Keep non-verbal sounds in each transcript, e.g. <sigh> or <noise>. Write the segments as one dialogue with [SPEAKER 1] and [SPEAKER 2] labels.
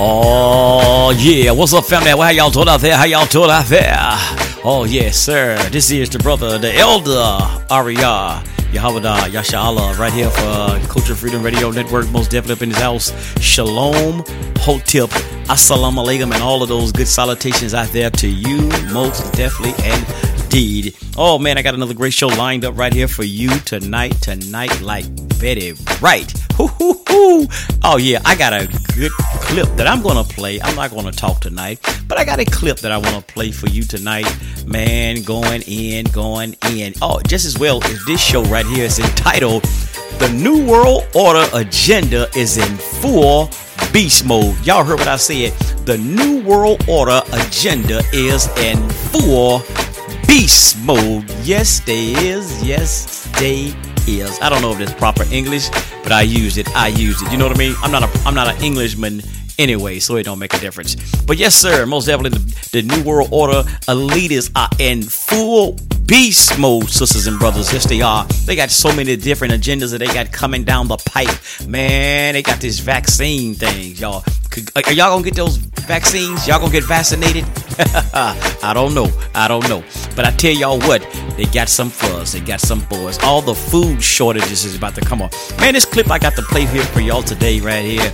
[SPEAKER 1] Oh yeah, what's up, family? How y'all doing out there? How y'all doing out there? Oh yes, sir. This is the brother, the elder Arya Yahweh Yashala, right here for uh, Culture Freedom Radio Network. Most definitely up in his house. Shalom, Hotep, Assalamu alaikum, and all of those good salutations out there to you, most definitely indeed. Oh man, I got another great show lined up right here for you tonight. Tonight, like Betty Right. Oh yeah, I got a good clip that I'm gonna play. I'm not gonna talk tonight, but I got a clip that I want to play for you tonight. Man, going in, going in. Oh, just as well as this show right here is entitled "The New World Order Agenda is in Full Beast Mode." Y'all heard what I said? The New World Order Agenda is in full beast mode. Yes, they is. Yes, they is. I don't know if it's proper English, but I used it. I used it. You know what I mean? I'm not a I'm not an Englishman anyway, so it don't make a difference. But yes, sir, most definitely the, the New World Order elitists are in full beast mode, sisters and brothers. Yes, they are. They got so many different agendas that they got coming down the pipe. Man, they got this vaccine thing, y'all. Uh, are y'all gonna get those vaccines? Y'all gonna get vaccinated? <laughs> I don't know. I don't know. But I tell y'all what, they got some fuzz. They got some boys. All the food shortages is about to come on. Man, this clip I got to play here for y'all today, right here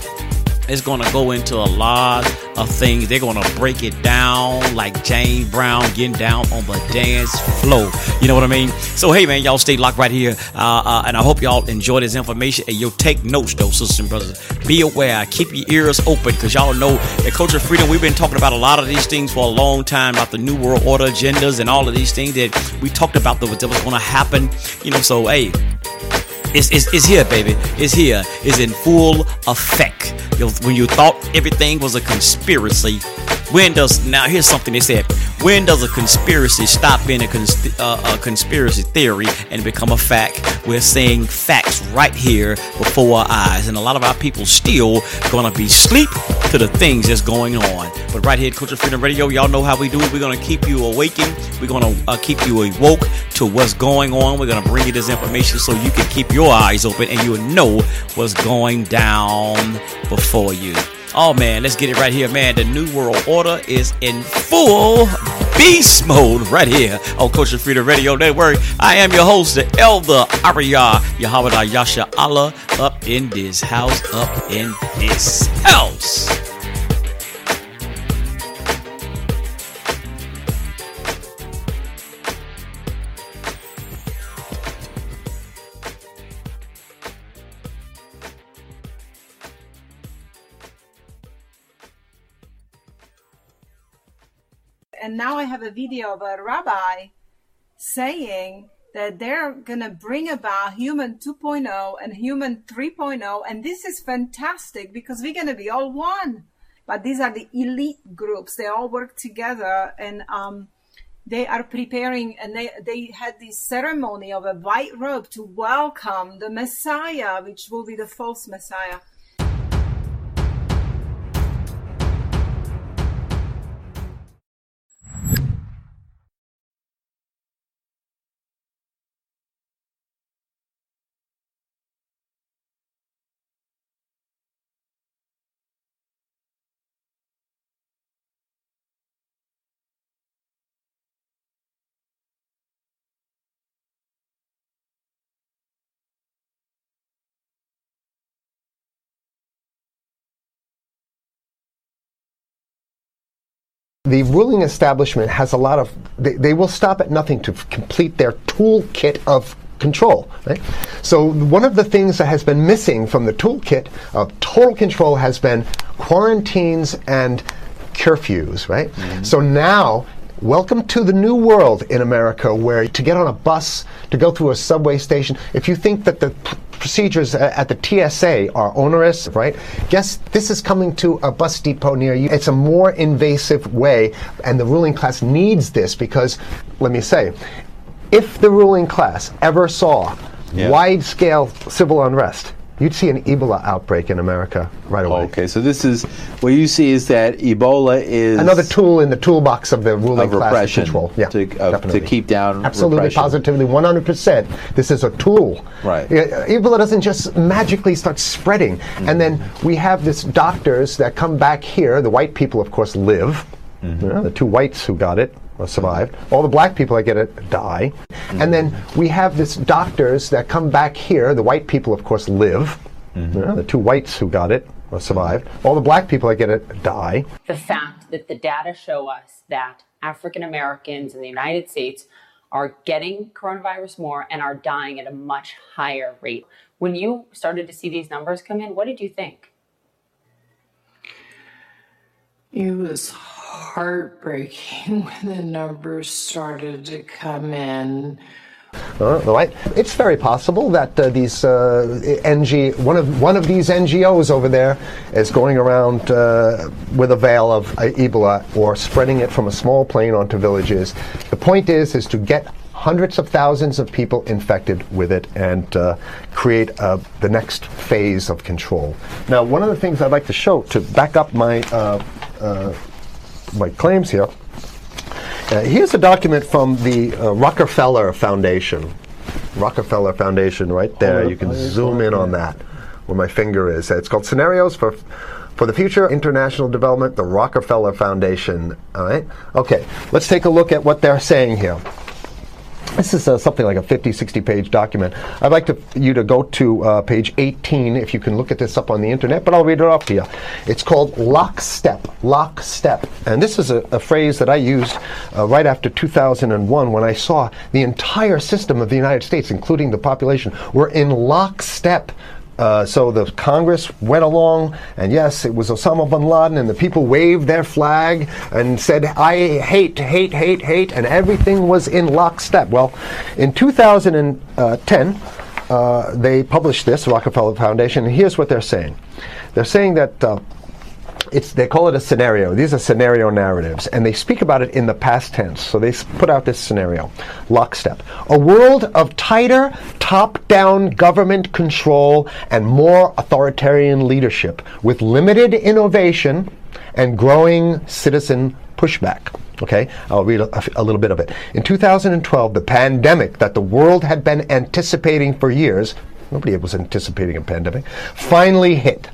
[SPEAKER 1] it's to go into a lot of things. They're to break it down like James Brown getting down on the dance floor. You know what I mean? So, hey, man, y'all stay locked right here. Uh, uh, and I hope y'all enjoy this information. And you'll take notes, though, sisters and brothers. Be aware. Keep your ears open because y'all know at Culture Freedom, we've been talking about a lot of these things for a long time about the New World Order agendas and all of these things that we talked about that was going to happen. You know, so, hey, it's, it's, it's here, baby. It's here. It's in full effect. When you thought everything was a conspiracy, when does now? Here's something they said. When does a conspiracy stop being a, cons- uh, a conspiracy theory and become a fact? We're seeing facts right here before our eyes, and a lot of our people still gonna be sleep to the things that's going on. But right here Culture Freedom Radio, y'all know how we do it. We're gonna keep you awakened. We're gonna uh, keep you awoke to what's going on. We're gonna bring you this information so you can keep your eyes open and you'll know what's going down before you. Oh man, let's get it right here, man. The New World Order is in full beast mode right here on Culture Freedom Radio Network. I am your host, the Elder Arya Yahweh Yasha Allah, up in this house, up in this house.
[SPEAKER 2] And now I have a video of a rabbi saying that they're going to bring about human 2.0 and human 3.0 and this is fantastic because we're going to be all one. But these are the elite groups. They all work together and um, they are preparing and they, they had this ceremony of a white robe to welcome the messiah which will be the false messiah
[SPEAKER 3] The ruling establishment has a lot of, they, they, will stop at nothing to complete their toolkit of control. Right? So, one of the things that has been missing from the toolkit of total control has been quarantines and curfews, right? Mm-hmm. So now Welcome to the new world in America where to get on a bus, to go through a subway station, if you think that the p- procedures at the TSA are onerous, right? Guess this is coming to a bus depot near you. It's a more invasive way, and the ruling class needs this because, let me say, if the ruling class ever saw yeah. wide scale civil unrest, you'd see an Ebola outbreak in America right away.
[SPEAKER 4] Okay, so this is what you see is that Ebola is
[SPEAKER 3] Another tool in the toolbox of the ruling
[SPEAKER 4] of
[SPEAKER 3] class
[SPEAKER 4] repression
[SPEAKER 3] control. Yeah,
[SPEAKER 4] to, of- to keep down
[SPEAKER 3] Absolutely,
[SPEAKER 4] repression.
[SPEAKER 3] positively, 100%. This is a tool.
[SPEAKER 4] Right.
[SPEAKER 3] Ebola doesn't just magically start spreading.
[SPEAKER 4] Mm-hmm.
[SPEAKER 3] And then we have this doctors that come back here. The white people, of course, live.
[SPEAKER 4] Mm-hmm.
[SPEAKER 3] You know, the two whites who got it survived. All the black people that get it die.
[SPEAKER 4] Mm-hmm.
[SPEAKER 3] And then we have this doctors that come back here. The white people, of course, live.
[SPEAKER 4] Mm-hmm.
[SPEAKER 3] You know, the two whites who got it survived. All the black people that get it die.
[SPEAKER 5] the fact that the data show us that African Americans in the United States are getting coronavirus more and are dying at a much higher rate. When you started to see these numbers come in, what did you think?
[SPEAKER 6] It was heartbreaking <laughs> when the numbers started to come in.
[SPEAKER 3] Uh, right. It's very possible that uh, these uh, NG one of one of these NGOs over there is going around uh, with a veil of uh, Ebola or spreading it from a small plane onto villages. The point is is to get hundreds of thousands of people infected with it and create the next phase of control. Now, one of the things I'd like to show to back up my my claims here. Uh, here's a document from the uh, Rockefeller Foundation. Rockefeller Foundation, right there. You can zoom in on that, where my finger is. It's called Scenarios for for the Future International Development, the Rockefeller Foundation. All right. Okay. Let's take a look at what they're saying here. This is uh, something like a 50, 60 page document. I'd like to, you to go to uh, page 18 if you can look at this up on the internet, but I'll read it off to you. It's called lockstep. Lockstep. And this is a, a phrase that I used uh, right after 2001 when I saw the entire system of the United States, including the population, were in lockstep uh, so the Congress went along, and yes, it was Osama bin Laden, and the people waved their flag and said, I hate, hate, hate, hate, and everything was in lockstep. Well, in 2010, uh, they published this, Rockefeller Foundation, and here's what they're saying. They're saying that. Uh, it's they call it a scenario. These are scenario narratives, and they speak about it in the past tense. So they put out this scenario, lockstep: a world of tighter, top-down government control and more authoritarian leadership, with limited innovation and growing citizen pushback. Okay, I'll read a, a little bit of it. In 2012, the pandemic that the world had been anticipating for years, nobody was anticipating a pandemic, finally hit.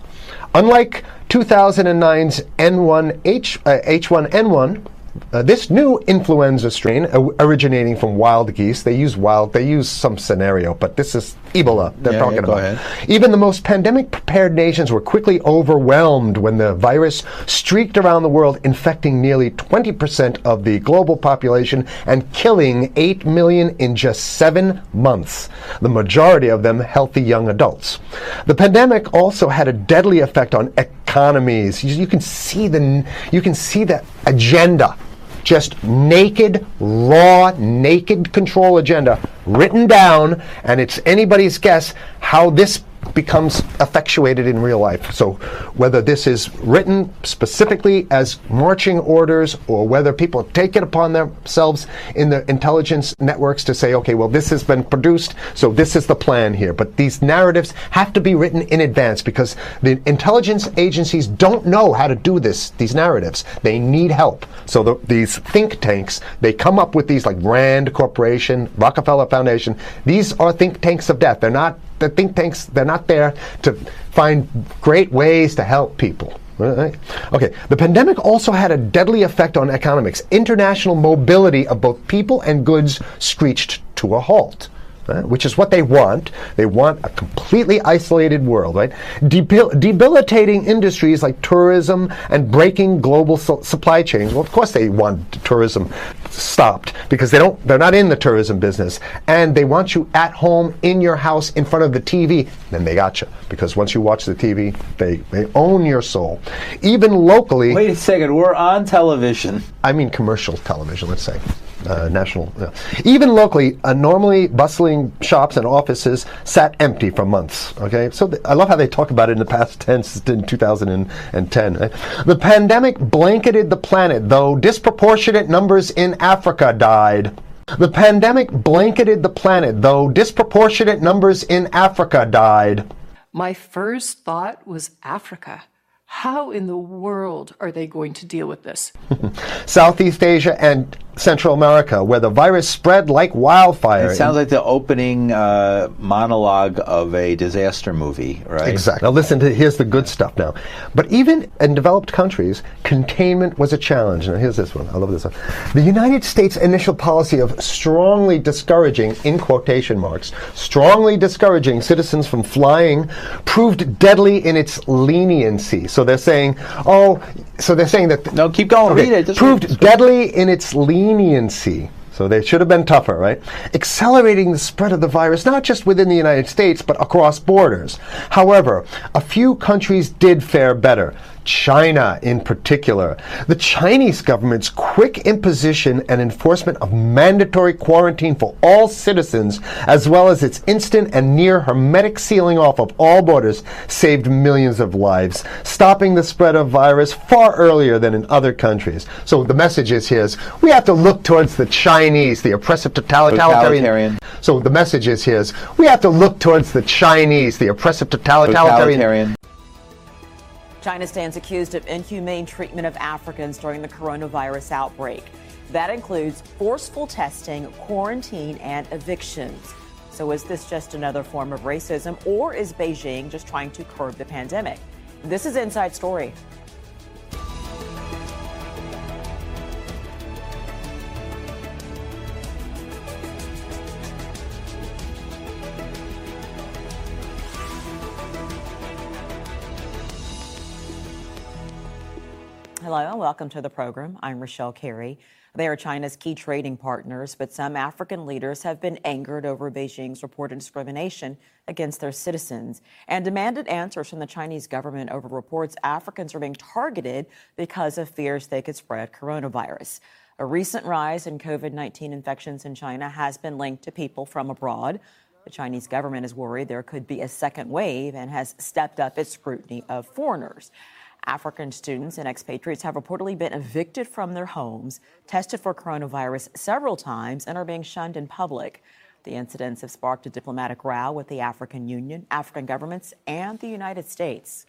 [SPEAKER 3] Unlike 2009's N1 H, uh, H1N1, uh, this new influenza strain uh, originating from wild geese, they use wild, they use some scenario, but this is Ebola they're
[SPEAKER 4] Yeah,
[SPEAKER 3] talking
[SPEAKER 4] yeah,
[SPEAKER 3] about.
[SPEAKER 4] ahead.
[SPEAKER 3] Even the most pandemic prepared nations were quickly overwhelmed when the virus streaked around the world, infecting nearly 20% of the global population and killing 8 million in just seven months, the majority of them healthy young adults. The pandemic also had a deadly effect on economies. You, you can see the you can see the agenda just naked, raw, naked control agenda written down, and it's anybody's guess how this becomes effectuated in real life. So, whether this is written specifically as marching orders or whether people take it upon themselves in the intelligence networks to say, okay, well, this has been produced, so this is the plan here. But these narratives have to be written in advance because the intelligence agencies don't know how to do this, these narratives. They need help. So, the, these think tanks, they come up with these like Rand Corporation, Rockefeller Foundation. These are think tanks of death. They're not the think tanks, they're not there to find great ways to help people. Right? Okay, the pandemic also had a deadly effect on economics. International mobility of both people and goods screeched to a halt. Right? Which is what they want. They want a completely isolated world, right? Debil- debilitating industries like tourism and breaking global su- supply chains. Well, of course they want tourism stopped because they don't. They're not in the tourism business, and they want you at home in your house in front of the TV. Then they got you because once you watch the TV, they they own your soul. Even locally,
[SPEAKER 4] Wait a second, we're on television.
[SPEAKER 3] I mean commercial television, let's say. Uh, national. yeah. Even locally, uh, normally bustling shops and offices sat empty for months. Okay, so th- I love how they talk about it in the past <laughs> tense in 2010. right? The pandemic blanketed the planet, though disproportionate numbers in Africa died. The pandemic blanketed the planet, though disproportionate numbers in Africa died.
[SPEAKER 6] My first thought was Africa. How in the world are they going to deal with this? <laughs>
[SPEAKER 3] Southeast Asia and Central America, where the virus spread like wildfire.
[SPEAKER 4] It sounds like the opening uh, monologue of a disaster movie, right?
[SPEAKER 3] Exactly. Now listen to here's the good stuff now. But even in developed countries, containment was a challenge. Now here's this one. I love this one. The United States initial policy of strongly discouraging, in quotation marks, strongly discouraging citizens from flying proved deadly in its leniency. So they're saying, oh, so they're saying that
[SPEAKER 4] No, keep going.
[SPEAKER 3] Okay,
[SPEAKER 4] Read it. Just
[SPEAKER 3] proved
[SPEAKER 4] read it.
[SPEAKER 3] deadly in its leniency. So they should have been tougher, right? Accelerating the spread of the virus, not just within the United States, but across borders. However, a few countries did fare better. China, in particular. The Chinese government's quick imposition and enforcement of mandatory quarantine for all citizens, as well as its instant and near hermetic sealing off of all borders, saved millions of lives, stopping the spread of virus far earlier than in other countries. So the message is here is we have to look towards the Chinese, the oppressive totalitarian.
[SPEAKER 4] Totalitarian.
[SPEAKER 3] So the message is here is we have to look towards the Chinese, the oppressive totalitarian.
[SPEAKER 4] Totalitarian.
[SPEAKER 7] China stands accused of inhumane treatment of Africans during the coronavirus outbreak. That includes forceful testing, quarantine, and evictions. So, is this just another form of racism, or is Beijing just trying to curb the pandemic? This is Inside Story. Hello and welcome to the program. I'm Rochelle Carey. They are China's key trading partners, but some African leaders have been angered over Beijing's reported discrimination against their citizens and demanded answers from the Chinese government over reports Africans are being targeted because of fears they could spread coronavirus. A recent rise in COVID 19 infections in China has been linked to people from abroad. The Chinese government is worried there could be a second wave and has stepped up its scrutiny of foreigners. African students and expatriates have reportedly been evicted from their homes, tested for coronavirus several times, and are being shunned in public. The incidents have sparked a diplomatic row with the African Union, African governments, and the United States.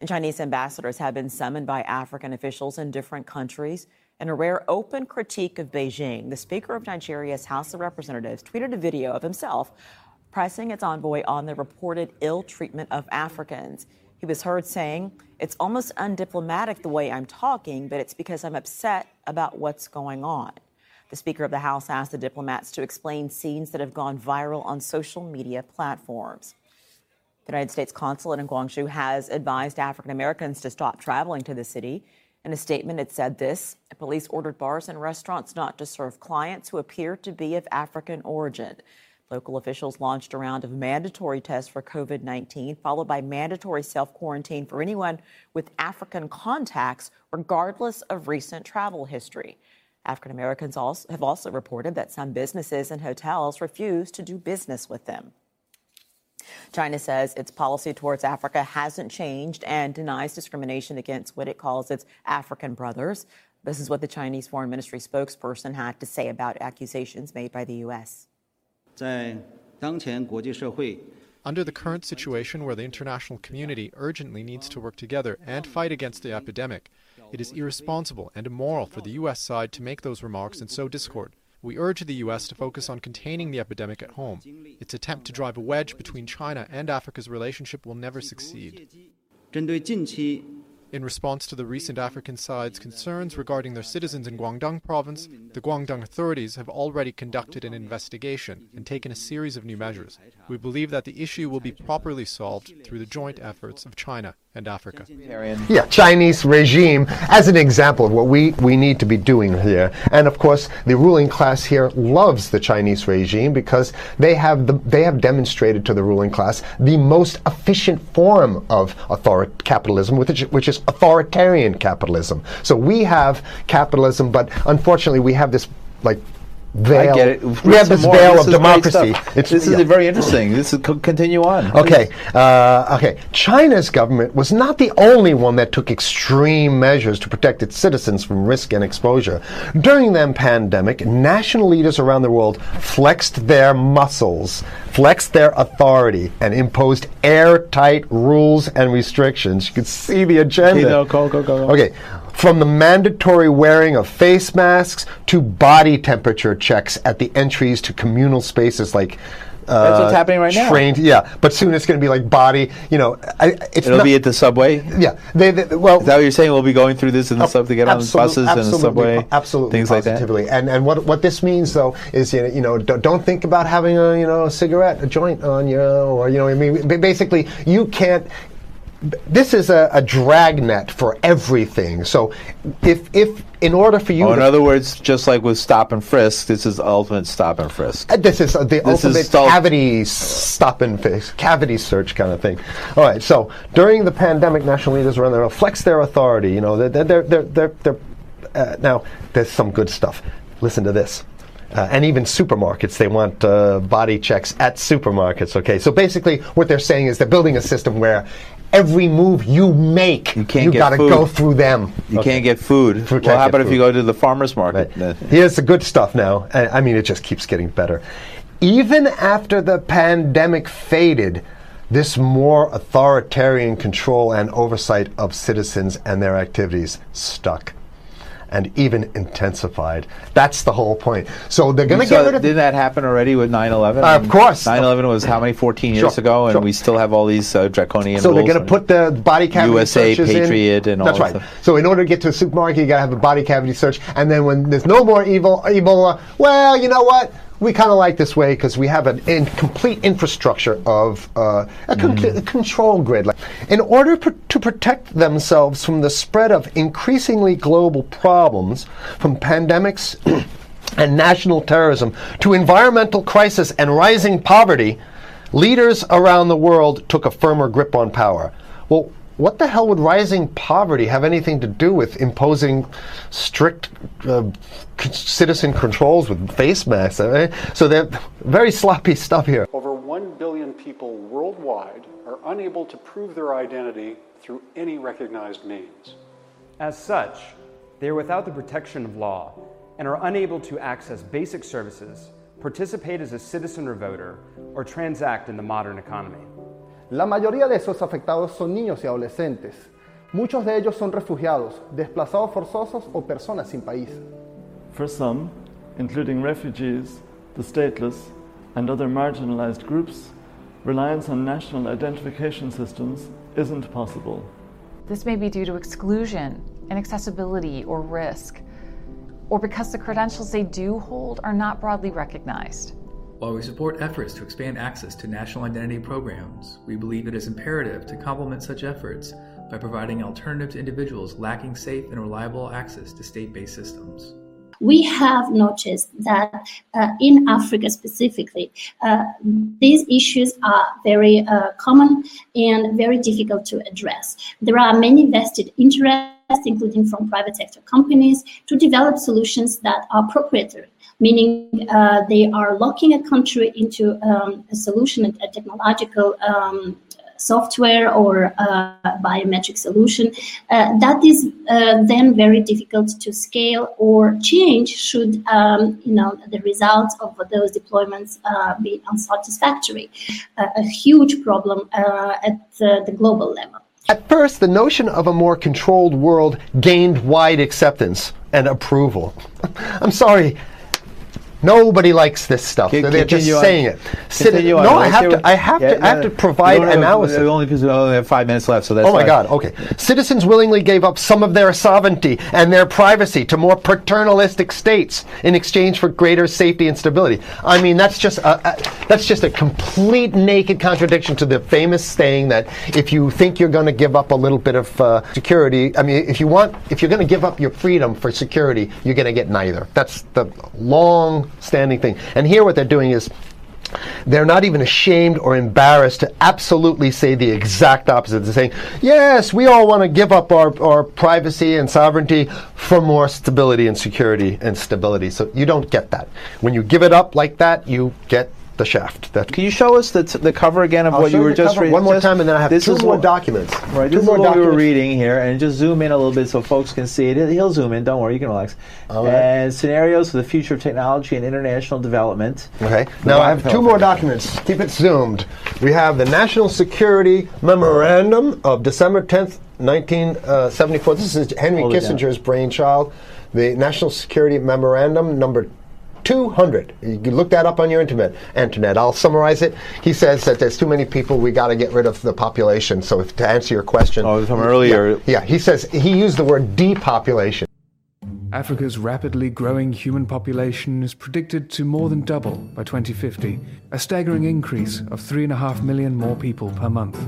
[SPEAKER 7] And Chinese ambassadors have been summoned by African officials in different countries. In a rare open critique of Beijing, the Speaker of Nigeria's House of Representatives tweeted a video of himself pressing its envoy on the reported ill treatment of Africans. He was heard saying, It's almost undiplomatic the way I'm talking, but it's because I'm upset about what's going on. The Speaker of the House asked the diplomats to explain scenes that have gone viral on social media platforms. The United States consulate in Guangzhou has advised African Americans to stop traveling to the city. In a statement, it said this Police ordered bars and restaurants not to serve clients who appear to be of African origin. Local officials launched a round of mandatory tests for COVID 19, followed by mandatory self quarantine for anyone with African contacts, regardless of recent travel history. African Americans also, have also reported that some businesses and hotels refuse to do business with them. China says its policy towards Africa hasn't changed and denies discrimination against what it calls its African brothers. This is what the Chinese Foreign Ministry spokesperson had to say about accusations made by the U.S.
[SPEAKER 8] Under the current situation where the international community urgently needs to work together and fight against the epidemic, it is irresponsible and immoral for the U.S. side to make those remarks and sow discord. We urge the U.S. to focus on containing the epidemic at home. Its attempt to drive a wedge between China and Africa's relationship will never succeed. In response to the recent African side's concerns regarding their citizens in Guangdong province, the Guangdong authorities have already conducted an investigation and taken a series of new measures. We believe that the issue will be properly solved through the joint efforts of China and Africa.
[SPEAKER 3] Yeah, Chinese regime as an example of what we, we need to be doing here. And of course, the ruling class here loves the Chinese regime because they have the, they have demonstrated to the ruling class the most efficient form of author capitalism, which, which is authoritarian capitalism. So we have capitalism, but unfortunately, we have this like veil.
[SPEAKER 4] I get it.
[SPEAKER 3] We have this
[SPEAKER 4] more.
[SPEAKER 3] veil
[SPEAKER 4] This
[SPEAKER 3] of democracy. It's-
[SPEAKER 4] this is
[SPEAKER 3] yeah.
[SPEAKER 4] very interesting. This is continue on.
[SPEAKER 3] Okay, uh, okay. China's government was not the only one that took extreme measures to protect its citizens from risk and exposure. During the pandemic, national leaders around the world flexed their muscles, flexed their authority, and imposed airtight rules and restrictions. You can see the agenda.
[SPEAKER 4] Okay, no, go, go, go.
[SPEAKER 3] Okay. From the mandatory wearing of face masks to body temperature checks at the entries to communal spaces like uh,
[SPEAKER 4] That's what's happening right now.
[SPEAKER 3] trained, yeah, but soon it's going to be like body. You know, I, it's
[SPEAKER 4] It'll
[SPEAKER 3] not,
[SPEAKER 4] be at the subway.
[SPEAKER 3] yeah. They, they, well,
[SPEAKER 4] Is that what you're saying? We'll be going through this in the sub to get on the
[SPEAKER 3] Absolute-
[SPEAKER 4] buses and the
[SPEAKER 3] absolutely,
[SPEAKER 4] subway,
[SPEAKER 3] absolutely,
[SPEAKER 4] things like that.
[SPEAKER 3] positively. And and what what this means though is you know, you know don't, don't think about having a you know a cigarette, a joint on you, or you know I mean basically you can't. This is a, a dragnet for everything. So if if in order for you
[SPEAKER 4] Oh, in other words, just like with stop and frisk, this is ultimate stop and frisk.
[SPEAKER 3] Uh, This is uh, the
[SPEAKER 4] This is
[SPEAKER 3] ultimate
[SPEAKER 4] stop-
[SPEAKER 3] cavity stop and frisk, cavity search kind of thing. All right. So during the pandemic, national leaders around the world flex their authority. You know, they're they're they're they're, they're uh, now there's some good stuff. Listen to this. Uh, and even supermarkets, they want uh, body checks at supermarkets. Okay, so basically, what they're saying is they're building a system where every move you make,
[SPEAKER 4] You can't get
[SPEAKER 3] got to go through them.
[SPEAKER 4] You
[SPEAKER 3] Okay.
[SPEAKER 4] can't get food.
[SPEAKER 3] Food
[SPEAKER 4] well, how about if you go to the farmer's market?
[SPEAKER 3] Right. Here's the good stuff now. I mean, it just keeps getting better. Even after the pandemic faded, this more authoritarian control and oversight of citizens and their activities stuck and even intensified. That's the whole point. So they're going to get rid of
[SPEAKER 4] didn't that happen already with 9/11?
[SPEAKER 3] Uh, of course.
[SPEAKER 4] 9/11 was how many? 14 years
[SPEAKER 3] Sure,
[SPEAKER 4] ago, and
[SPEAKER 3] sure.
[SPEAKER 4] we still have all these uh, draconian
[SPEAKER 3] So they're going to put the body cavity
[SPEAKER 4] USA
[SPEAKER 3] searches in.
[SPEAKER 4] USA patriot and all
[SPEAKER 3] That's right.
[SPEAKER 4] stuff.
[SPEAKER 3] So in order to get to a supermarket, you got to have a body cavity search, and then when there's no more evil Ebola, well, you know what? We kind of like this way because we have an in complete infrastructure of uh, a, con-
[SPEAKER 4] Mm.
[SPEAKER 3] a control grid. In order pr- to protect themselves from the spread of increasingly global problems, from pandemics <clears throat> and national terrorism to environmental crisis and rising poverty, leaders around the world took a firmer grip on power. Well, what the hell would rising poverty have anything to do with imposing strict uh, citizen controls with face masks? eh? So they're very sloppy stuff here.
[SPEAKER 9] Over 1 billion people worldwide are unable to prove their identity through any recognized means.
[SPEAKER 10] As such, they are without the protection of law and are unable to access basic services, participate as a citizen or voter, or transact in the modern economy.
[SPEAKER 11] La mayoría de esos afectados son niños y adolescentes. Muchos de ellos son refugiados, desplazados forzosos o personas sin país.
[SPEAKER 12] For some, including refugees, the stateless, and other marginalized groups, reliance on national identification systems isn't possible.
[SPEAKER 13] This may be due to exclusion, inaccessibility, or risk, or because the credentials they do hold are not broadly recognized.
[SPEAKER 14] While we support efforts to expand access to national identity programs, we believe it is imperative to complement such efforts by providing an alternative to individuals lacking safe and reliable access to state based systems.
[SPEAKER 15] we have noticed that uh, in Africa specifically, uh, these issues are very uh, common and very difficult to address. There are many vested interests, including from private sector companies, to develop solutions that are proprietary. Meaning, uh, they are locking a country into um, a solution, a technological um, software or uh, biometric solution uh, that is uh, then very difficult to scale or change should um, you know the results of those deployments uh, be unsatisfactory a huge problem uh, at the global level
[SPEAKER 3] At first, the notion of a more controlled world gained wide acceptance and approval. <laughs> I'm sorry. Nobody likes this stuff.
[SPEAKER 4] Con-
[SPEAKER 3] They're just
[SPEAKER 4] continue on.
[SPEAKER 3] saying it. Sit- no, I have to. I have
[SPEAKER 4] Yeah,
[SPEAKER 3] to. I have to provide
[SPEAKER 4] no, no,
[SPEAKER 3] analysis.
[SPEAKER 4] We only, we only have five minutes left, so that's
[SPEAKER 3] oh my. God! Okay, citizens willingly gave up some of their sovereignty and their privacy to more paternalistic states in exchange for greater safety and stability. I mean, that's just a, a, that's just a complete naked contradiction to the famous saying that if you think you're going to give up a little bit of uh, security, I mean, if you want, if you're going to give up your freedom for security, you're going to get neither. That's the long-standing thing. And here, what they're doing is They're not even ashamed or embarrassed to absolutely say the exact opposite. They're saying, yes, we all want to give up our, our privacy and sovereignty for more stability and security and stability. So you don't get that. When you give it up like that, you get the shaft. That
[SPEAKER 4] Can you show us the, t- the cover again of
[SPEAKER 3] I'll
[SPEAKER 4] what you were just reading?
[SPEAKER 3] one more time, and then I have
[SPEAKER 4] this
[SPEAKER 3] two
[SPEAKER 4] is
[SPEAKER 3] more
[SPEAKER 4] what-
[SPEAKER 3] documents.
[SPEAKER 4] Right,
[SPEAKER 3] Two
[SPEAKER 4] this
[SPEAKER 3] more
[SPEAKER 4] is what we were reading here, and just zoom in a little bit so folks can see it. He'll zoom in. Don't worry, you can relax.
[SPEAKER 3] All right.
[SPEAKER 4] And scenarios for the future of technology and international development.
[SPEAKER 3] Okay. Now I have two more documents. Keep it zoomed. We have the National Security Memorandum of December 10th, 1974. Uh, this is Henry. Kissinger's brainchild. The National Security Memorandum number 200. You can look that up on your internet. Internet. I'll summarize it. He says that there's too many people. We got to get rid of the population. So if, to answer your question,
[SPEAKER 4] Oh, from earlier.
[SPEAKER 3] Yeah, yeah. He says he used the word depopulation.
[SPEAKER 16] Africa's rapidly growing human population is predicted to more than double by 2050, a staggering increase of 3.5 million more people per month.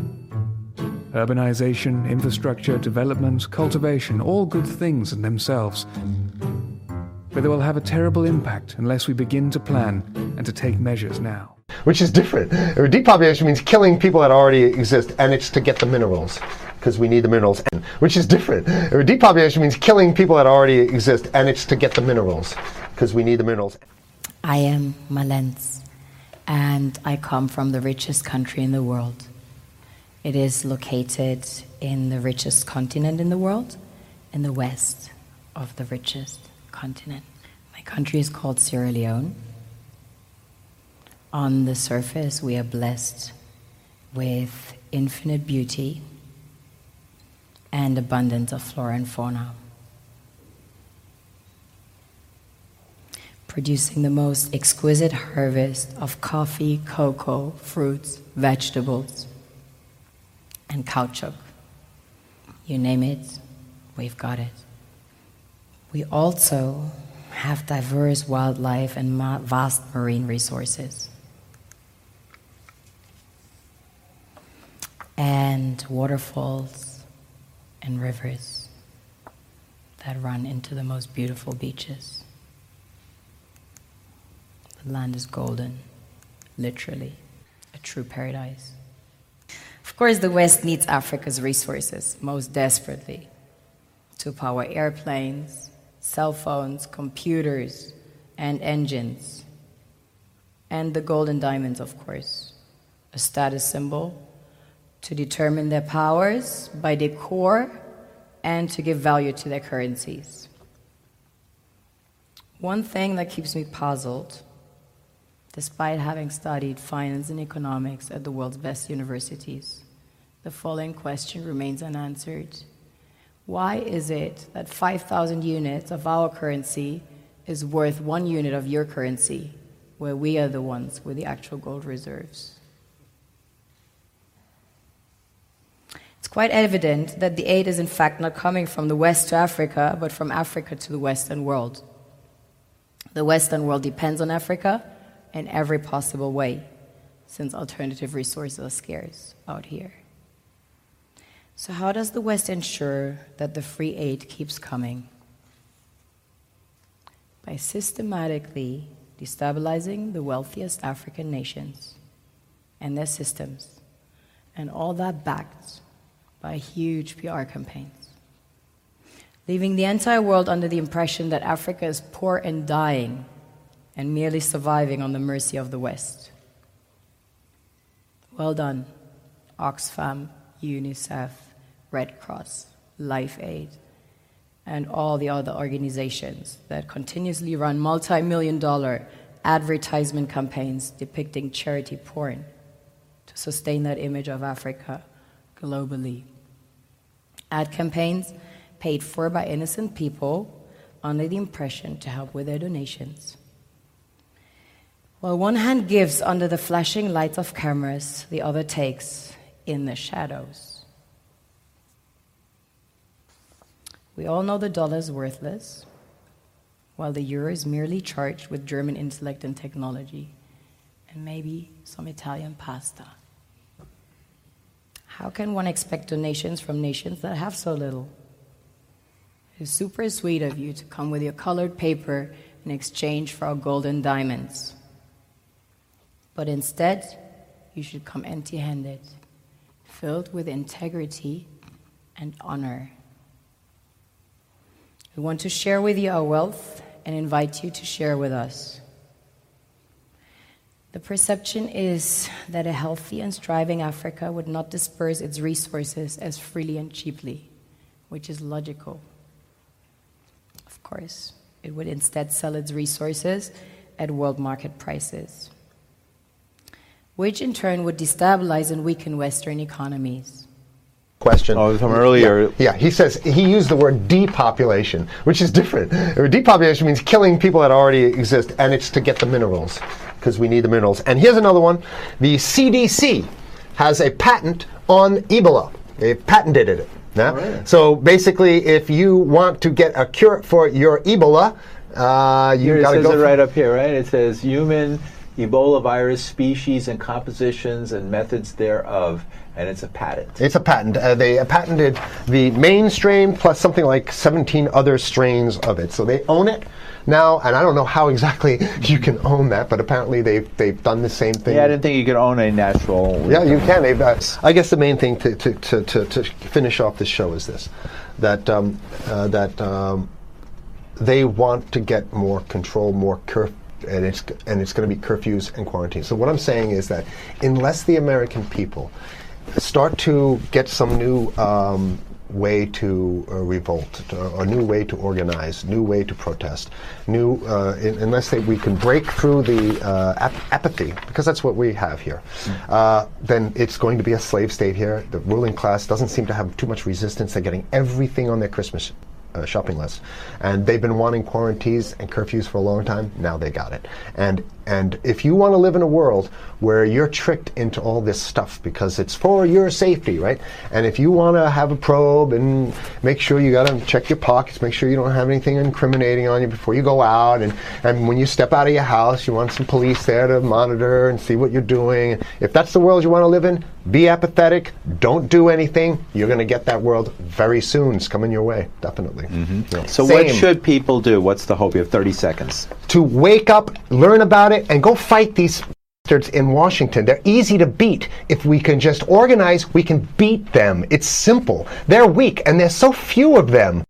[SPEAKER 16] Urbanization, infrastructure, development, cultivation, all good things in themselves. But they will have a terrible impact unless we begin to plan and to take measures now.
[SPEAKER 3] which is different. Depopulation means killing people that already exist, and it's to get the minerals because we need the minerals, and, which is different. Depopulation means killing people that already exist, and it's to get the minerals because we need the minerals.
[SPEAKER 17] I am Malens, and I come from the richest country in the world. It is located in the richest continent in the world, in the west of the richest continent. My country is called Sierra Leone. On the surface, we are blessed with infinite beauty and abundance of flora and fauna. producing the most exquisite harvest of coffee, cocoa, fruits, vegetables, and caoutchouc. You name it, we've got it. We also have diverse wildlife and vast marine resources. And waterfalls and rivers that run into the most beautiful beaches. The land is golden, literally, a true paradise. Of course, the West needs Africa's resources most desperately to power airplanes, cell phones, computers, and engines. And the golden diamonds, of course, a status symbol to determine their powers by core and to give value to their currencies. One thing that keeps me puzzled, despite having studied finance and economics at the world's best universities, the following question remains unanswered. Why is it that 5,000 units of our currency is worth one unit of your currency, where we are the ones with the actual gold reserves? It's quite evident that the aid is in fact not coming from the West to Africa, but from Africa to the Western world. The Western world depends on Africa in every possible way, since alternative resources are scarce out here. So, how does the West ensure that the free aid keeps coming? By systematically destabilizing the wealthiest African nations and their systems, and all that backed by huge PR campaigns, leaving the entire world under the impression that Africa is poor and dying and merely surviving on the mercy of the West. Well done, Oxfam, UNICEF, Red Cross, Live Aid, and all the other organizations that continuously run multi million dollar advertisement campaigns depicting charity porn to sustain that image of Africa globally. Ad campaigns paid for by innocent people under the impression to help with their donations. While one hand gives under the flashing lights of cameras, the other takes in the shadows. We all know the dollar is worthless, while the euro is merely charged with German intellect and technology, and maybe some Italian pasta. How can one expect donations from nations that have so little? It's super sweet of you to come with your colored paper in exchange for our golden diamonds. But instead, you should come empty handed, filled with integrity and honor. We want to share with you our wealth and invite you to share with us. The perception is that a healthy and striving Africa would not disperse its resources as freely and cheaply, which is logical. Of course, it would instead sell its resources at world market prices, which in turn would destabilize and weaken Western economies
[SPEAKER 3] question.
[SPEAKER 4] Oh, from earlier.
[SPEAKER 3] Yeah, yeah, he says he used the word depopulation, which is different. Depopulation means killing people that already exist, and it's to get the minerals because we need the minerals. And here's another one: the CDC has a patent on Ebola. They patented it. Yeah? Right. So basically, if you want to get a cure for your Ebola, uh, you got to go.
[SPEAKER 4] It right up here, right? It says human Ebola virus species and compositions and methods thereof and it's a patent.
[SPEAKER 3] It's a patent. Uh, they patented the main strain plus something like 17 other strains of it. So they own it now, and I don't know how exactly <laughs> you can own that, but apparently they've they've done the same thing.
[SPEAKER 4] Yeah, I didn't think you could own a natural.
[SPEAKER 3] Yeah, you can. They've, uh, I guess the main thing to, to, to, to, to finish off this show is this: that um, uh, that um, they want to get more control, more curf- and it's and it's going to be curfews and quarantines. So what I'm saying is that unless the American people start to get some new um, way to uh, revolt, a new way to organize, new way to protest, new uh, in, unless they, we can break through the uh, ap- apathy, because that's what we have here. Uh, then it's going to be a slave state here. The ruling class doesn't seem to have too much resistance. They're getting everything on their Christmas uh, shopping list. And they've been wanting quarantines and curfews for a long time. Now they got it. And and if you want to live in a world where you're tricked into all this stuff because it's for your safety, right? And if you want to have a probe and make sure you got to check your pockets, make sure you don't have anything incriminating on you before you go out, and, and when you step out of your house, you want some police there to monitor and see what you're doing. If that's the world you want to live in, be apathetic, don't do anything. You're going to get that world very soon. It's coming your way, definitely.
[SPEAKER 4] Mm-hmm. Yeah. So, Same. what should people do? What's the hope? You have 30 seconds.
[SPEAKER 3] To wake up, learn about it and go fight these bastards in Washington. They're easy to beat. If we can just organize, we can beat them. It's simple. They're weak, and there's so few of them.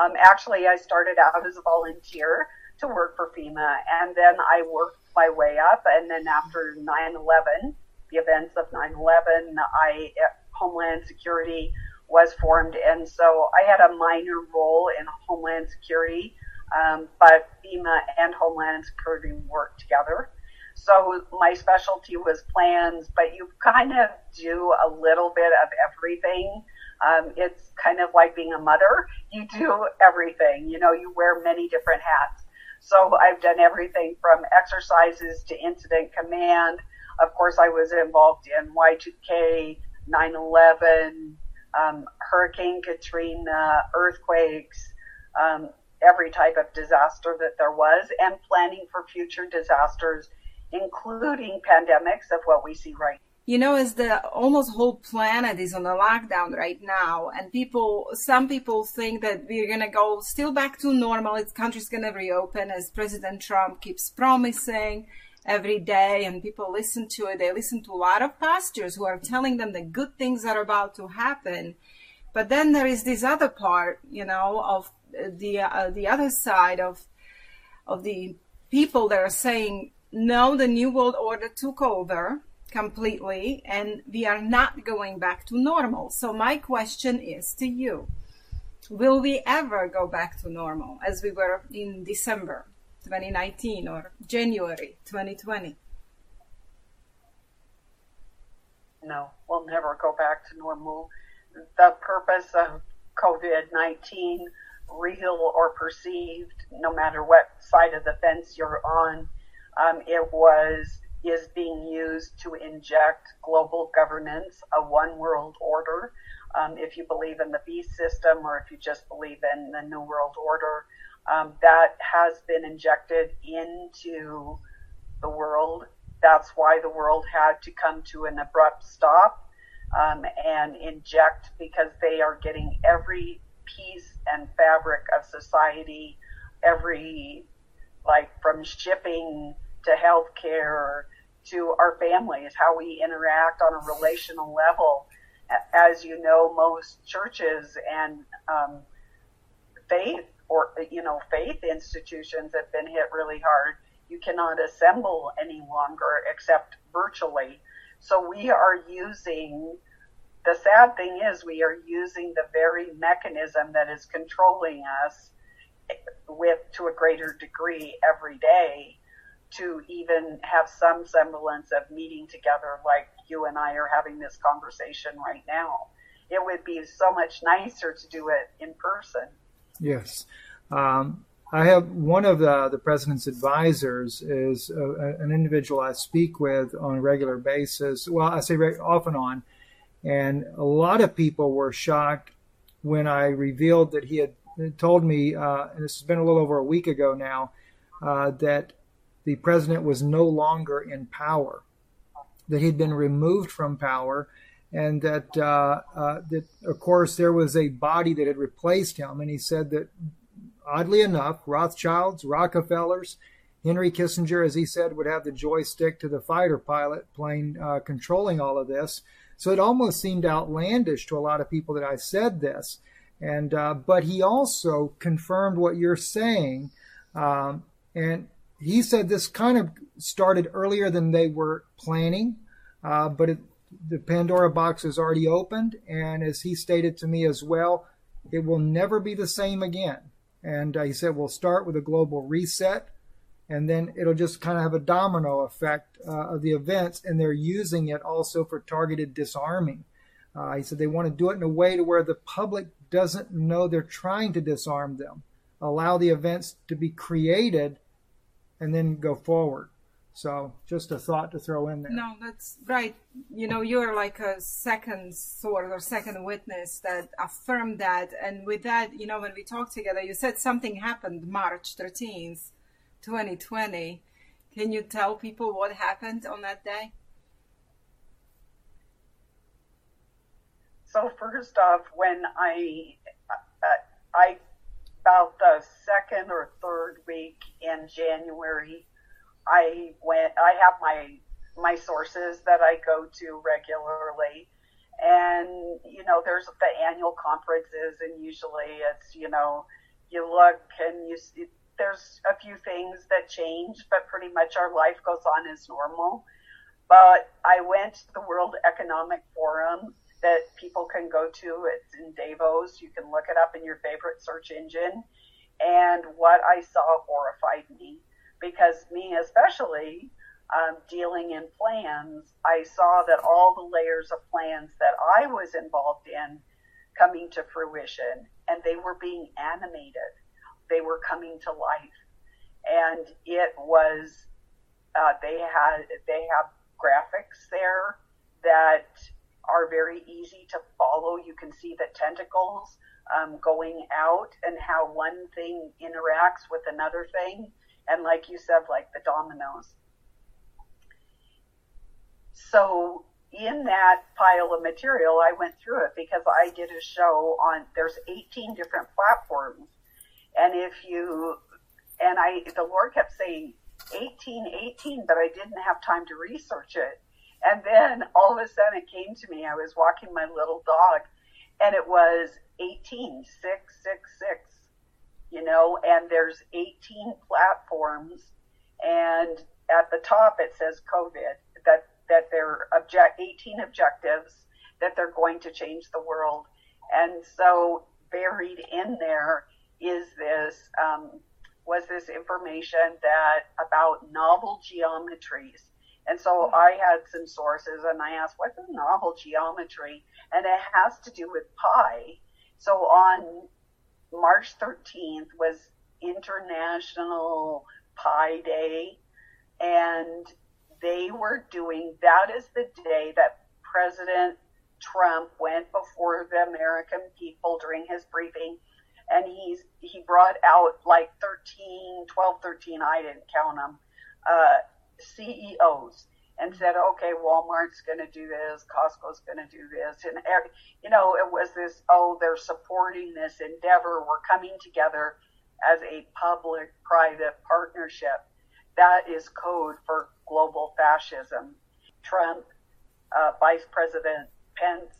[SPEAKER 18] Um, actually, I started out as a volunteer to work for FEMA, and then I worked my way up. And then after 9 11, the events of 9/11, I Homeland Security was formed, and so I had a minor role in Homeland Security, um, but FEMA and Homeland Security worked together. So my specialty was plans, but you kind of do a little bit of everything. Um, it's kind of like being a mother. You do everything. You know, you wear many different hats. So I've done everything from exercises to incident command of course, I was involved in Y2K, 9/11, um, Hurricane Katrina, earthquakes, um, every type of disaster that there was, and planning for future disasters, including pandemics of what we see right
[SPEAKER 2] you know, as the almost whole planet is on a lockdown right now, and people, some people think that we're gonna go still back to normal. The country's gonna reopen as President Trump keeps promising every day and people listen to it. They listen to a lot of pastors who are telling them the good things that are about to happen. But then there is this other part, you know, of the uh, the other side of of the people that are saying no, the new world order took over completely and we are not going back to normal. So my question is to you. Will we ever go back to normal as we were in December? 2019 or January 2020?
[SPEAKER 18] No, we'll never go back to normal. The purpose of COVID 19, real or perceived, no matter what side of the fence you're on, um, it was is being used to inject global governance, a one world order. Um, if you believe in the beast system or if you just believe in the new world order, um, that has been injected into the world. That's why the world had to come to an abrupt stop um, and inject because they are getting every piece and fabric of society, every like from shipping to healthcare to our families, how we interact on a relational level. As you know, most churches and um, faith or you know faith institutions have been hit really hard. You cannot assemble any longer except virtually. So we are using the sad thing is we are using the very mechanism that is controlling us with to a greater degree every day to even have some semblance of meeting together like you and I are having this conversation right now. It would be so much nicer to do it in person.
[SPEAKER 19] Yes. Um, I have one of the, the president's advisors is a, an individual I speak with on a regular basis. Well, I say re- off and on. And a lot of people were shocked when I revealed that he had told me, uh, and this has been a little over a week ago now, uh, that the president was no longer in power, that he'd been removed from power, and that, uh, uh that of course there was a body that had replaced him. And he said that, oddly enough, Rothschilds, Rockefellers, Henry Kissinger, as he said, would have the joystick to the fighter pilot plane uh, controlling all of this. So it almost seemed outlandish to a lot of people that I said this. And uh, but he also confirmed what you're saying, um, and he said this kind of started earlier than they were planning, uh, but it, the Pandora box is already opened, and as he stated to me as well, it will never be the same again. And uh, he said we'll start with a global reset, and then it'll just kind of have a domino effect uh, of the events, and they're using it also for targeted disarming. Uh, he said they want to do it in a way to where the public doesn't know they're trying to disarm them. Allow the events to be created and then go forward. So just a thought to throw in there.
[SPEAKER 2] No, that's right. You know, you're like a second source or second witness that affirmed that. And with that, you know, when we talked together, you said something happened March 13th, 2020. Can you tell people what happened on that day?
[SPEAKER 18] So first off, when I, uh, I about the second or third week in January, I went. I have my my sources that I go to regularly, and you know, there's the annual conferences, and usually it's you know, you look and you see there's a few things that change, but pretty much our life goes on as normal. But I went to the World Economic Forum that people can go to. It's in Davos. You can look it up in your favorite search engine. And what I saw horrified me because me, especially um, dealing in plans, I saw that all the layers of plans that I was involved in coming to fruition and they were being animated. They were coming to life. And it was, uh, they had, they have graphics there that are very easy to follow. You can see the tentacles um, going out and how one thing interacts with another thing. And like you said, like the dominoes. So in that pile of material, I went through it because I did a show on, there's 18 different platforms. And if you, and I, the Lord kept saying 18, 18, but I didn't have time to research it. And then all of a sudden it came to me. I was walking my little dog and it was 18, 6, 6, 6, you know, and there's 18 platforms. And at the top it says COVID, that, that they're object, 18 objectives that they're going to change the world. And so buried in there is this, um, was this information that about novel geometries and so I had some sources and I asked, what's a novel geometry? And it has to do with pi. So on March 13th was International Pi Day. And they were doing, that is the day that President Trump went before the American people during his briefing and he's, he brought out like 13, 12, 13, I didn't count them, uh, CEOs. And said, okay, Walmart's going to do this, Costco's going to do this. And, every, you know, it was this, oh, they're supporting this endeavor. We're coming together as a public private partnership. That is code for global fascism. Trump, uh, Vice President Pence,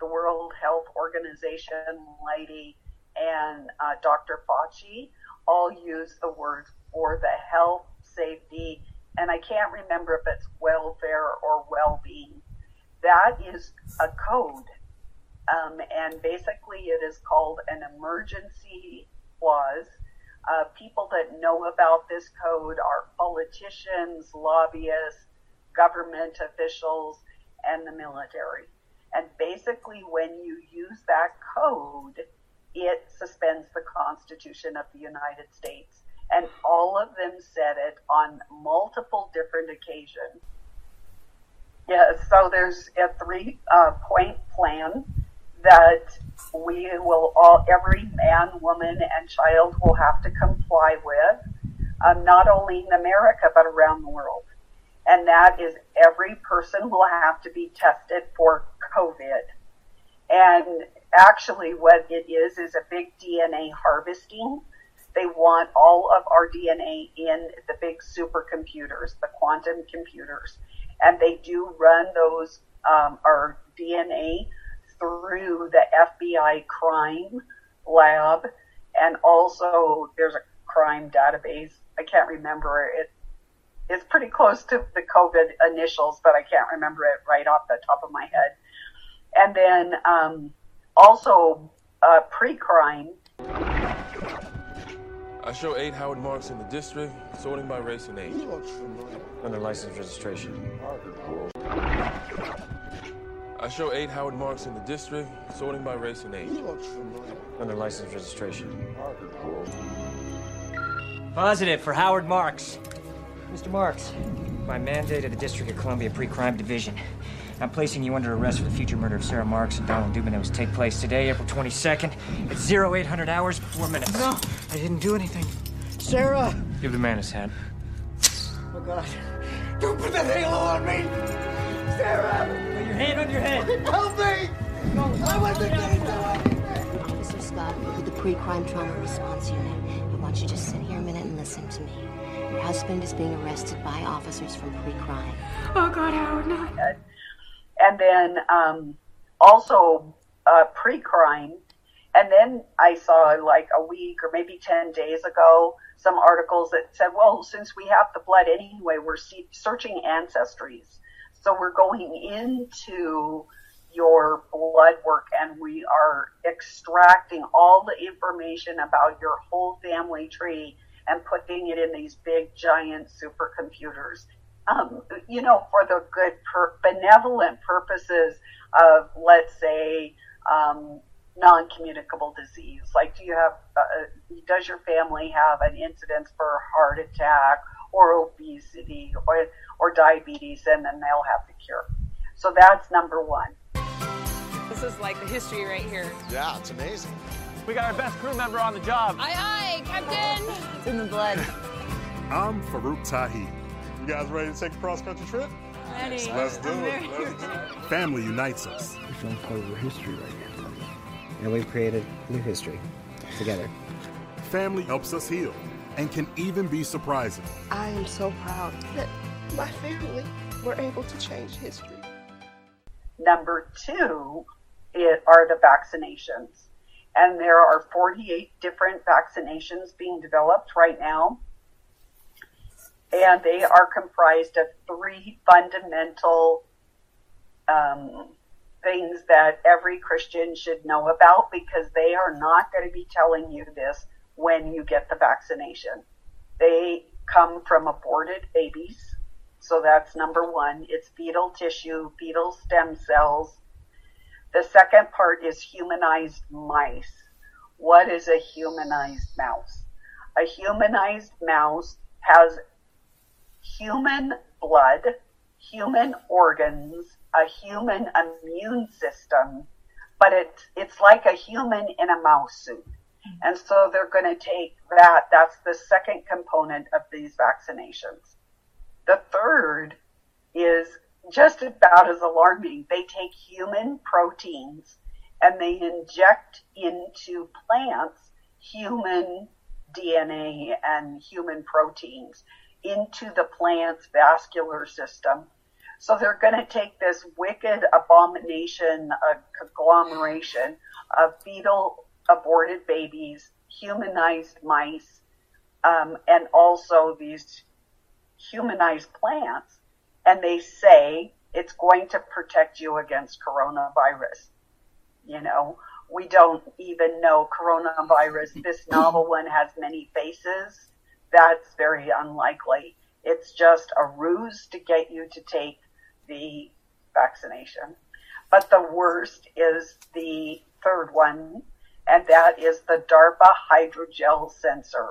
[SPEAKER 18] the World Health Organization lady, and uh, Dr. Fauci all use the words for the health, safety, and I can't remember if it's welfare or well-being. That is a code, um, and basically it is called an emergency clause. Uh, people that know about this code are politicians, lobbyists, government officials, and the military. And basically, when you use that code, it suspends the Constitution of the United States and all of them said it on multiple different occasions. Yeah, so there's a three uh, point plan that we will all, every man, woman, and child will have to comply with, um, not only in America, but around the world. And that is every person will have to be tested for COVID. And actually, what it is is a big DNA harvesting they want all of our DNA in the big supercomputers, the quantum computers. And they do run those, um, our DNA through the FBI crime lab. And also there's a crime database. I can't remember it. It's pretty close to the COVID initials, but I can't remember it right off the top of my head. And then, um, also, uh, pre-crime,
[SPEAKER 20] I show eight Howard marks in the district, sorting by race and age.
[SPEAKER 21] Under license registration.
[SPEAKER 20] I show eight Howard marks in the district, sorting by race and age.
[SPEAKER 21] Under license registration.
[SPEAKER 22] Positive for Howard Marks. Mr. Marks, by mandate of the District of Columbia Pre-Crime Division, I'm placing you under arrest for the future murder of Sarah Marks and Donald Dubin that was take place today, April 22nd, at 0800 hours, 4 minutes.
[SPEAKER 23] No, I didn't do anything. Sarah!
[SPEAKER 22] Give the man his hand.
[SPEAKER 23] Oh, God. Don't put that halo on me! Sarah!
[SPEAKER 22] Put your hand on your head.
[SPEAKER 23] Help me! No, I wasn't going to do anything!
[SPEAKER 24] Officer Scott with the pre-crime trauma response unit. I want you to just sit here a minute and listen to me. Your husband is being arrested by officers from pre-crime.
[SPEAKER 23] Oh, God, Howard, no.
[SPEAKER 18] And then um, also uh, pre-crime. And then I saw like a week or maybe 10 days ago some articles that said, well, since we have the blood anyway, we're searching ancestries. So we're going into your blood work and we are extracting all the information about your whole family tree and putting it in these big giant supercomputers um, you know, for the good, per- benevolent purposes of, let's say, um, non-communicable disease. Like, do you have, uh, does your family have an incidence for heart attack or obesity or, or diabetes, and then they'll have the cure. So that's number one.
[SPEAKER 25] This is like the history right here.
[SPEAKER 26] Yeah, it's amazing.
[SPEAKER 22] We got our best crew member on the job.
[SPEAKER 25] Aye, aye, Captain.
[SPEAKER 24] It's in the blood. <laughs>
[SPEAKER 26] I'm Farouk Tahi. You guys ready to take a cross-country trip?
[SPEAKER 25] Ready.
[SPEAKER 26] Let's do it. Let's do it. Family unites us.
[SPEAKER 27] We're uncover history right here. And we've created new history together.
[SPEAKER 26] Family helps us heal and can even be surprising.
[SPEAKER 28] I am so proud that my family were able to change history.
[SPEAKER 18] Number two it, are the vaccinations. And there are 48 different vaccinations being developed right now. And they are comprised of three fundamental um, things that every Christian should know about because they are not going to be telling you this when you get the vaccination. They come from aborted babies. So that's number one. It's fetal tissue, fetal stem cells. The second part is humanized mice. What is a humanized mouse? A humanized mouse has human blood, human organs, a human immune system, but it's, it's like a human in a mouse suit. And so they're going to take that. That's the second component of these vaccinations. The third is just about as alarming. They take human proteins and they inject into plants human DNA and human proteins into the plant's vascular system. So they're going to take this wicked abomination, a conglomeration of fetal aborted babies, humanized mice, um, and also these humanized plants, and they say it's going to protect you against coronavirus. You know, we don't even know coronavirus. This novel one has many faces. That's very unlikely. It's just a ruse to get you to take the vaccination. But the worst is the third one, and that is the DARPA hydrogel sensor.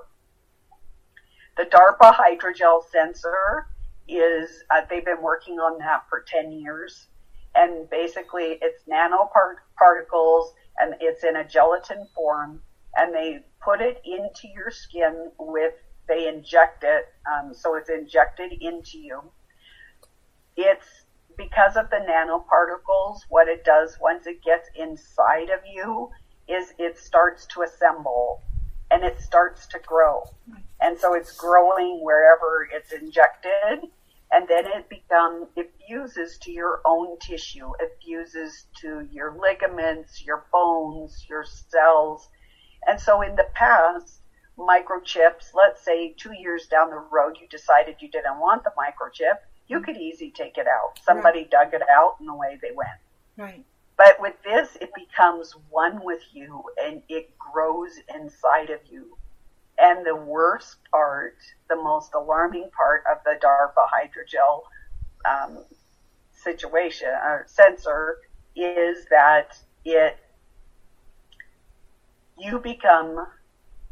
[SPEAKER 18] The DARPA hydrogel sensor is, uh, they've been working on that for 10 years. And basically, it's nanoparticles and it's in a gelatin form. And they put it into your skin with, they inject it. Um, so it's injected into you. It's because of the nanoparticles, what it does once it gets inside of you is it starts to assemble and it starts to grow. And so it's growing wherever it's injected and then it becomes, it fuses to your own tissue. It fuses to your ligaments, your bones, your cells. And so in the past, microchips, let's say two years down the road, you decided you didn't want the microchip, you could easily take it out. Somebody right. dug it out and away they went.
[SPEAKER 2] Right.
[SPEAKER 18] But with this, it becomes one with you and it grows inside of you. And the worst part, the most alarming part of the DARPA hydrogel um, situation or sensor is that it you become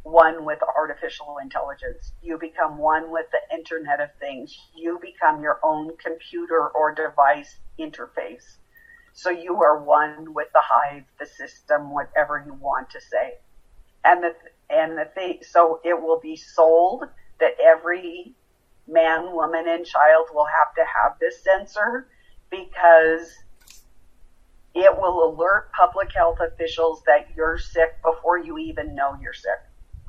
[SPEAKER 18] one with artificial intelligence. You become one with the Internet of Things. You become your own computer or device interface. So you are one with the hive, the system, whatever you want to say. And the, and the thing, so it will be sold that every man, woman, and child will have to have this sensor because it will alert public health officials that you're sick before you even know you're sick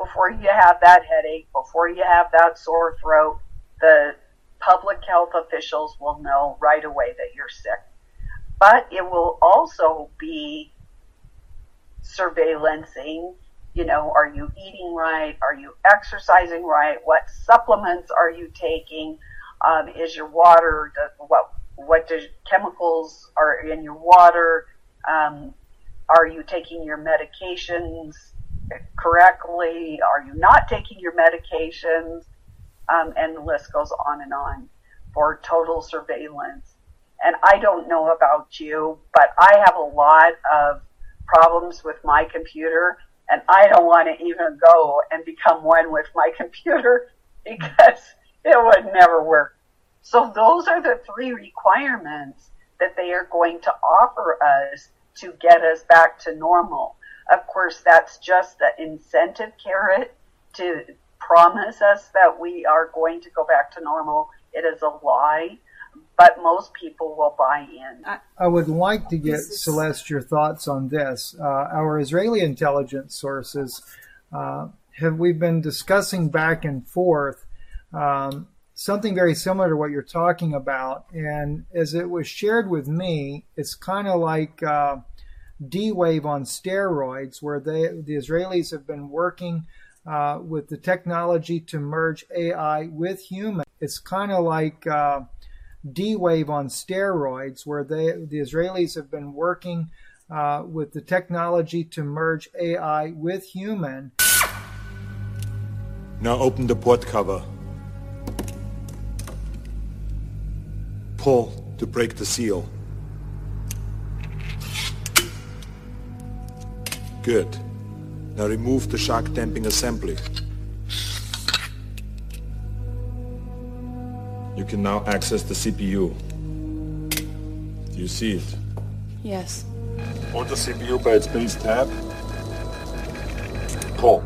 [SPEAKER 18] before you have that headache, before you have that sore throat, the public health officials will know right away that you're sick. But it will also be surveillancing, you know, are you eating right? Are you exercising right? What supplements are you taking? Um, is your water, what, what does, chemicals are in your water? Um, are you taking your medications? Correctly? Are you not taking your medications? Um, and the list goes on and on for total surveillance. And I don't know about you, but I have a lot of problems with my computer and I don't want to even go and become one with my <laughs> computer because it would never work. So those are the three requirements that they are going to offer us to get us back to normal. Of course, that's just the incentive carrot to promise us that we are going to go back to normal. It is a lie, but most people will buy in.
[SPEAKER 19] I would like to get Celeste your thoughts on this. Uh, our Israeli intelligence sources uh, have we've been discussing back and forth um, something very similar to what you're talking about, and as it was shared with me, it's kind of like. Uh, D Wave on steroids, where they, the Israelis have been working uh, with the technology to merge AI with human. It's kind of like uh, D Wave on steroids, where they, the Israelis have been working uh, with the technology to merge AI with human.
[SPEAKER 29] Now open the port cover. Pull to break the seal. Good. Now remove the shock damping assembly. You can now access the CPU. Do you see it?
[SPEAKER 28] Yes.
[SPEAKER 29] Hold the CPU by its base tab. Pull.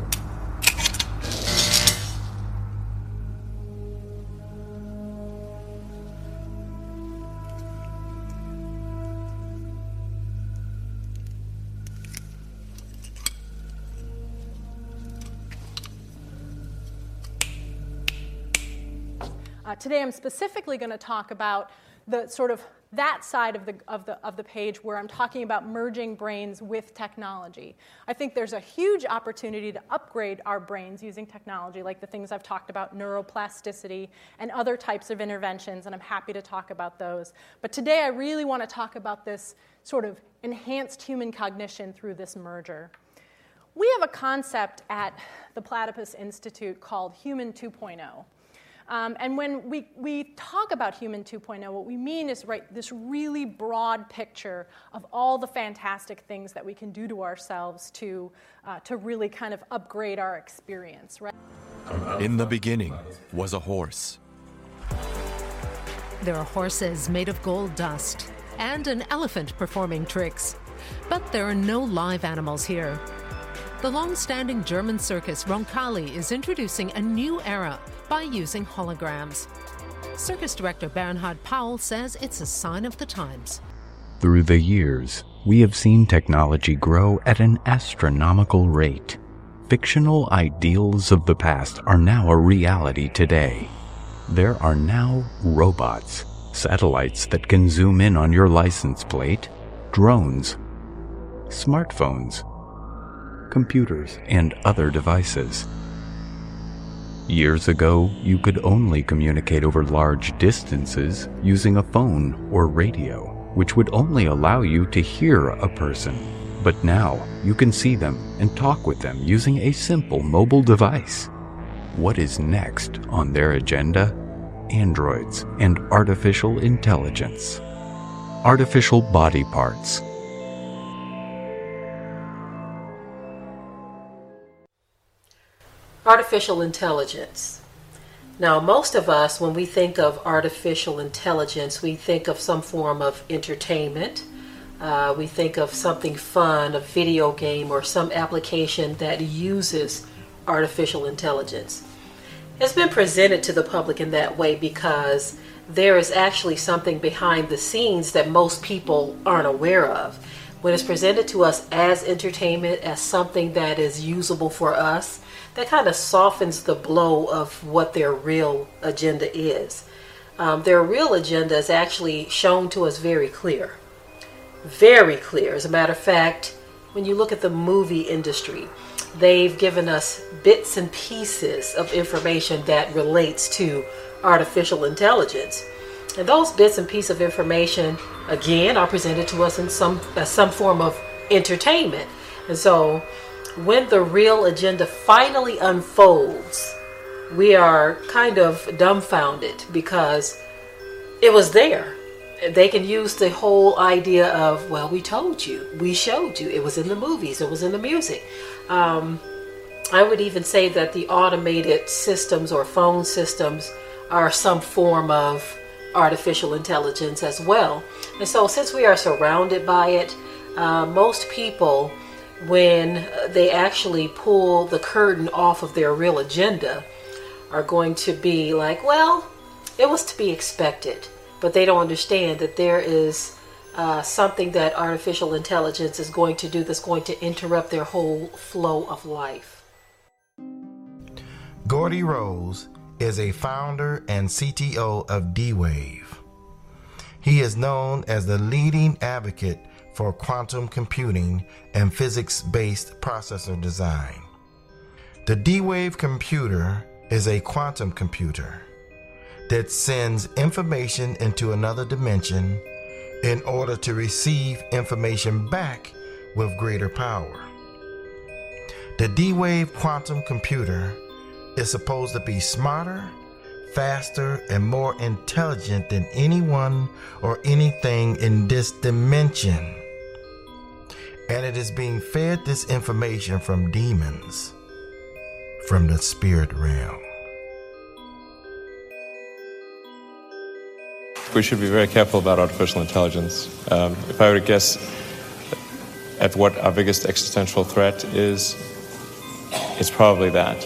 [SPEAKER 30] Uh, today I'm specifically going to talk about the sort of that side of the, of, the, of the page where I'm talking about merging brains with technology. I think there's a huge opportunity to upgrade our brains using technology, like the things I've talked about, neuroplasticity and other types of interventions, and I'm happy to talk about those. But today I really want to talk about this sort of enhanced human cognition through this merger. We have a concept at the Platypus Institute called Human 2.0. Um, and when we, we talk about Human 2.0, what we mean is right, this really broad picture of all the fantastic things that we can do to ourselves to, uh, to really kind of upgrade our experience. Right?
[SPEAKER 31] In the beginning was a horse.
[SPEAKER 32] There are horses made of gold dust and an elephant performing tricks. But there are no live animals here. The long standing German circus Roncalli is introducing a new era by using holograms. Circus director Bernhard Paul says it's a sign of the times.
[SPEAKER 33] Through the years, we have seen technology grow at an astronomical rate. Fictional ideals of the past are now a reality today. There are now robots, satellites that can zoom in on your license plate, drones, smartphones, computers, and other devices. Years ago, you could only communicate over large distances using a phone or radio, which would only allow you to hear a person. But now, you can see them and talk with them using a simple mobile device. What is next on their agenda? Androids and artificial intelligence. Artificial body parts.
[SPEAKER 34] Artificial intelligence. Now, most of us, when we think of artificial intelligence, we think of some form of entertainment. Uh, we think of something fun, a video game, or some application that uses artificial intelligence. It's been presented to the public in that way because there is actually something behind the scenes that most people aren't aware of. When it's presented to us as entertainment, as something that is usable for us, that kind of softens the blow of what their real agenda is. Um, their real agenda is actually shown to us very clear. Very clear. As a matter of fact, when you look at the movie industry, they've given us bits and pieces of information that relates to artificial intelligence. And those bits and pieces of information, again, are presented to us in some as some form of entertainment. And so when the real agenda finally unfolds, we are kind of dumbfounded because it was there. They can use the whole idea of, well, we told you, we showed you, it was in the movies, it was in the music. Um, I would even say that the automated systems or phone systems are some form of artificial intelligence as well. And so, since we are surrounded by it, uh, most people when they actually pull the curtain off of their real agenda are going to be like, well, it was to be expected. But they don't understand that there is uh, something that artificial intelligence is going to do that's going to interrupt their whole flow of life.
[SPEAKER 35] Geordie Rose is a founder and CTO of D Wave. He is known as the leading advocate for quantum computing and physics based processor design. The D Wave computer is a quantum computer that sends information into another dimension in order to receive information back with greater power. The D Wave quantum computer is supposed to be smarter, faster, and more intelligent than anyone or anything in this dimension and it is being fed this information from demons from the spirit realm.
[SPEAKER 36] We should be very careful about artificial intelligence. Um, if I were to guess at what our biggest existential threat is, it's probably that.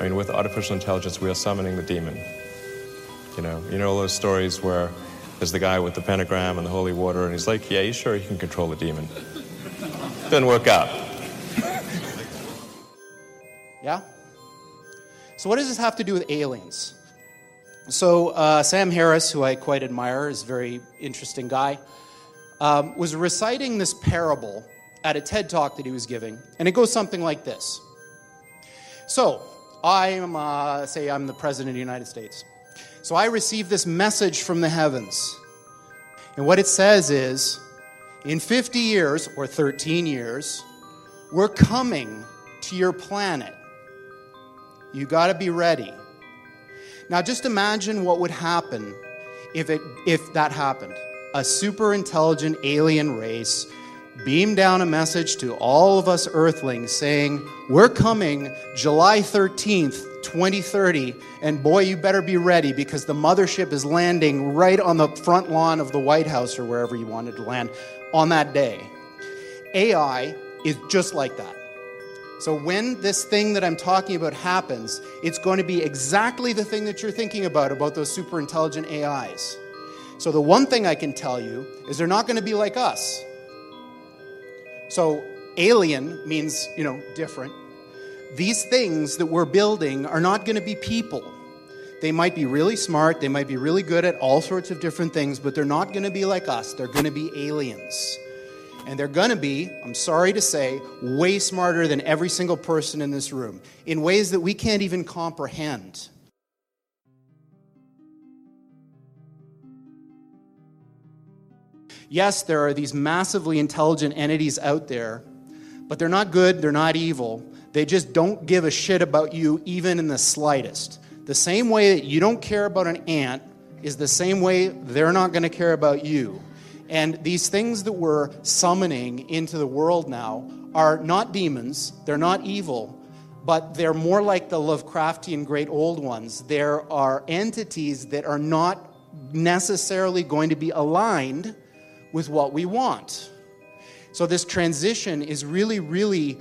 [SPEAKER 36] I mean, with artificial intelligence, we are summoning the demon. You know, you know all those stories where there's the guy with the pentagram and the holy water, and he's like, "Yeah, you sure he can control the demon." Didn't work out. <laughs>
[SPEAKER 37] yeah? So, what does this have to do with aliens?
[SPEAKER 38] So, uh, Sam Harris, who I quite admire, is a very interesting guy, um, was reciting this parable at a TED talk that he was giving, and it goes something like this. So, I am, uh, say, I'm the President of the United States. So, I receive this message from the heavens. And what it says is in 50 years, or 13 years, we're coming to your planet. You got to be ready. Now, just imagine what would happen if, it, if that happened. A super intelligent alien race beamed down a message to all of us Earthlings saying, We're coming July 13th, 2030, and boy, you better be ready because the mothership is landing right on the front lawn of the White House or wherever you wanted to land on that day. AI is just like that. So when this thing that I'm talking about happens, it's going to be exactly the thing that you're thinking about, about those super intelligent AIs. So the one thing I can tell you is they're not going to be like us. So alien means, you know, different. These things that we're building are not going to be people. They might be really smart, they might be really good at all sorts of different things, but they're not going to be like us. They're going to be aliens. And they're going to be, I'm sorry to say, way smarter than every single person in this room in ways that we can't even comprehend. Yes, there are these massively intelligent entities out there, but they're not good, they're not evil. They just don't give a shit about you, even in the slightest. The same way that you don't care about an ant is the same way they're not going to care about you. And these things that we're summoning into the world now are not demons, they're not evil, but they're more like the Lovecraftian great old ones. There are entities that are not necessarily going to be aligned with what we want. So, this transition is really, really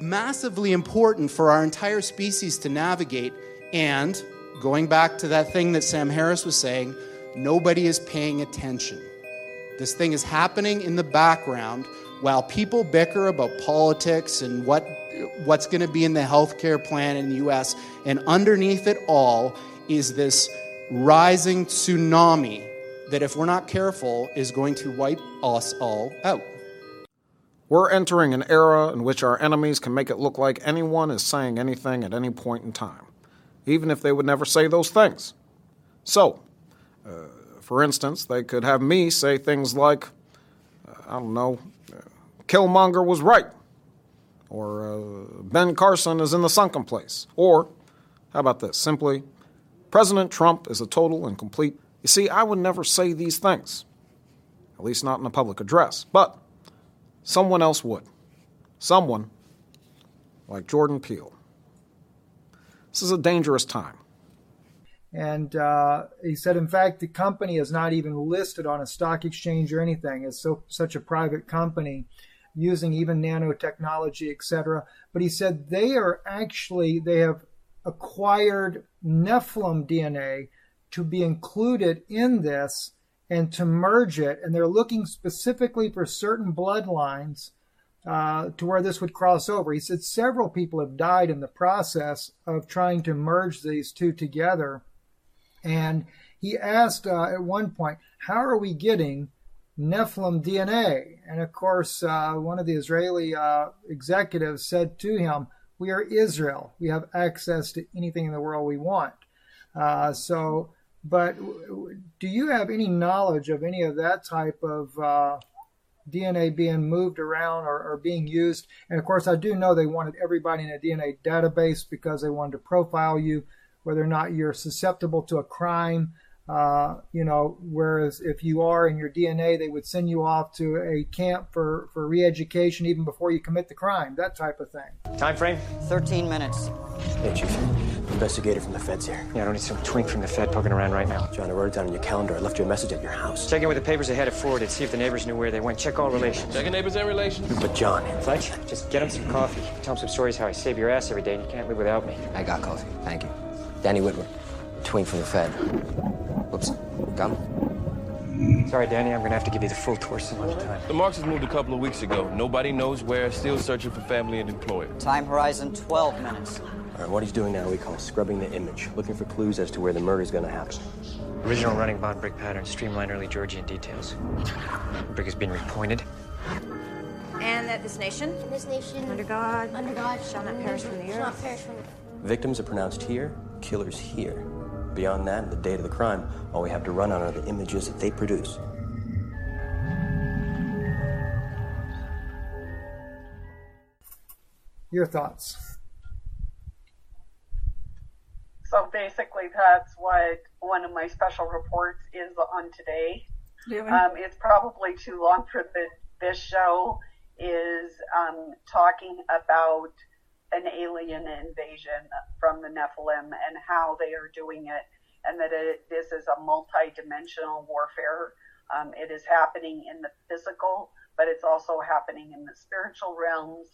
[SPEAKER 38] massively important for our entire species to navigate. And going back to that thing that Sam Harris was saying, nobody is paying attention. This thing is happening in the background while people bicker about politics and what what's going to be in the healthcare plan in the US and underneath it all is this rising tsunami that if we're not careful is going to wipe us all out.
[SPEAKER 39] We're entering an era in which our enemies can make it look like anyone is saying anything at any point in time, even if they would never say those things. So, uh, for instance, they could have me say things like, uh, I don't know, uh, Killmonger was right, or uh, Ben Carson is in the sunken place, or how about this? Simply, President Trump is a total and complete. You see, I would never say these things, at least not in a public address, but someone else would. Someone like Jordan Peele. This is a dangerous time.
[SPEAKER 19] And uh, he said, in fact, the company is not even listed on a stock exchange or anything. It's so such a private company, using even nanotechnology, etc. But he said they are actually they have acquired Nephilim DNA to be included in this and to merge it, and they're looking specifically for certain bloodlines uh, to where this would cross over. He said several people have died in the process of trying to merge these two together and he asked uh, at one point, How are we getting Nephilim DNA? And of course, uh, one of the Israeli uh, executives said to him, We are Israel. We have access to anything in the world we want. Uh, so, but do you have any knowledge of any of that type of uh, DNA being moved around or, or, being used? And of course, I do know they wanted everybody in a DNA database because they wanted to profile you whether or not you're susceptible to a crime. Uh, you know, whereas if you are in your DNA, they would send you off to a camp for, for re-education even before you commit the crime, that type of thing.
[SPEAKER 22] Time frame?
[SPEAKER 23] 13 minutes.
[SPEAKER 27] Hey, Chief. Investigator from the feds here.
[SPEAKER 22] Yeah, I don't need some twink from the Fed poking around right now.
[SPEAKER 27] John, I wrote it down on your calendar. I left you a message at your house.
[SPEAKER 22] Check in with the papers ahead of it forwarded. See if the neighbors knew where they went. Check all relations.
[SPEAKER 40] Check Checking neighbors and relations.
[SPEAKER 27] But John.
[SPEAKER 22] Fletch, just get him some coffee. Tell him some stories how I save your ass every day and you can't live without me.
[SPEAKER 27] I got coffee. Thank you. Danny Witwer, twink from the Fed. Whoops. Got?
[SPEAKER 22] Sorry, Danny, I'm gonna have to give you the full tour some other time.
[SPEAKER 40] The Marxes moved a couple of weeks ago. Nobody knows where, still searching for family and employer.
[SPEAKER 23] Time horizon 12 minutes.
[SPEAKER 27] All right, what he's doing now we call scrubbing the image, looking for clues as to where the murder is going to happen.
[SPEAKER 22] Original running bond brick pattern, streamline early Georgian details. The brick has been repointed.
[SPEAKER 37] And that this nation,
[SPEAKER 41] this nation,
[SPEAKER 37] under God,
[SPEAKER 41] under God,
[SPEAKER 37] shall not perish from the
[SPEAKER 41] shall not
[SPEAKER 37] earth.
[SPEAKER 41] perish from the
[SPEAKER 27] Victims are pronounced here, killers here. Beyond that, the date of the crime, all we have to run on are the images that they produce.
[SPEAKER 19] Your thoughts?
[SPEAKER 18] So basically, that's what one of my special reports is on today.
[SPEAKER 2] Really?
[SPEAKER 18] Um, it's probably too long for the, this show. Is um, talking about an alien invasion from the Nephilim and how they are doing it, and that it, this is a multi-dimensional warfare. Um, it is happening in the physical, but it's also happening in the spiritual realms.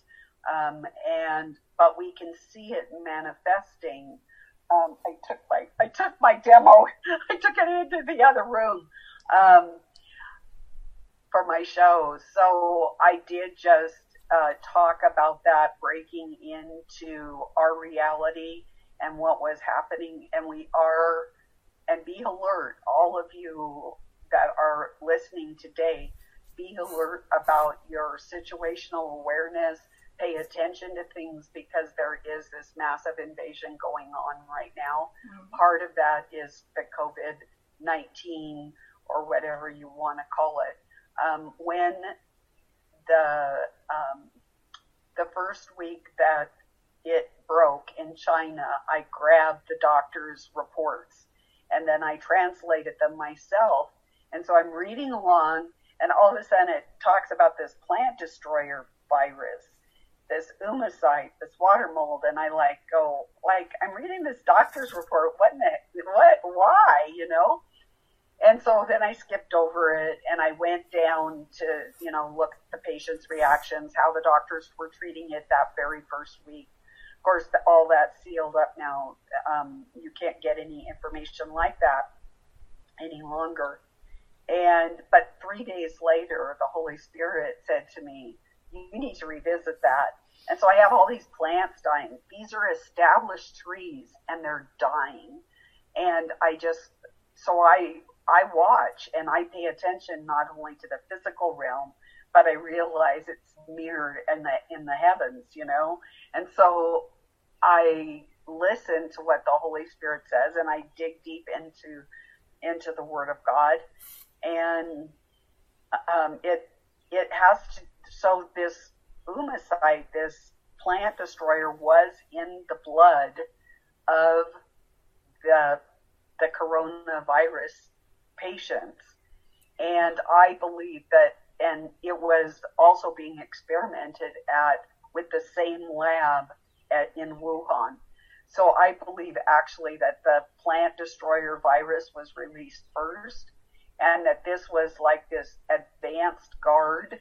[SPEAKER 18] Um, and but we can see it manifesting. Um, I took my I took my demo. <laughs> I took it into the other room um, for my show. So I did just uh, talk about that breaking into our reality and what was happening, and we are and be alert, all of you that are listening today. Be alert about your situational awareness pay attention to things because there is this massive invasion going on right now.
[SPEAKER 2] Mm-hmm.
[SPEAKER 18] Part of that is the COVID 19 or whatever you want to call it. Um, when the um, the first week that it broke in China, I grabbed the doctor's reports and then I translated them myself. And so I'm reading along, and all of a sudden it talks about this plant destroyer virus this oomycete, this water mold, and I like go like I'm reading this doctor's report. What in the what? Why? You know? And so then I skipped over it and I went down to you know look at the patient's reactions, how the doctors were treating it that very first week. Of course, the, all that's sealed up now. Um, you can't get any information like that any longer. And but three days later, the Holy Spirit said to me, you need to revisit that. And so I have all these plants dying. These are established trees and they're dying. And I just, so I, I watch and I pay attention not only to the physical realm, but I realize it's mirrored in the, in the heavens, you know? And so I listen to what the Holy Spirit says and I dig deep into, into the Word of God. And um, it, it has to so this oomycete, this plant destroyer, was in the blood of the the coronavirus patients, and I believe that, and it was also being experimented at with the same lab at, in Wuhan. So I believe actually that the plant destroyer virus was released first, and that this was like this advanced guard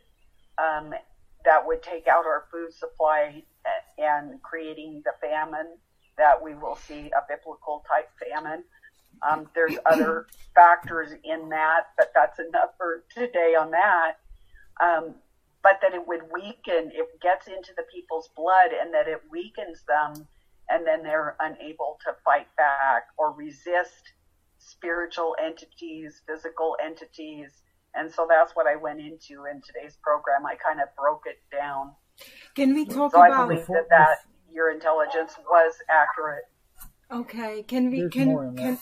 [SPEAKER 18] um, that would take out our food supply and creating the famine that we will see a biblical type famine. Um, there's other factors in that, but that's enough for today on that. Um, but that it would weaken, it gets into the people's blood and that it weakens them and then they're unable to fight back or resist spiritual entities, physical entities, and so that's what I went into in today's program. I kind of broke it down.
[SPEAKER 2] Can we talk
[SPEAKER 18] so
[SPEAKER 2] about?
[SPEAKER 18] I believe that, that your intelligence was accurate.
[SPEAKER 2] Okay. Can we?
[SPEAKER 19] There's
[SPEAKER 2] can
[SPEAKER 19] more in
[SPEAKER 2] can?
[SPEAKER 19] that.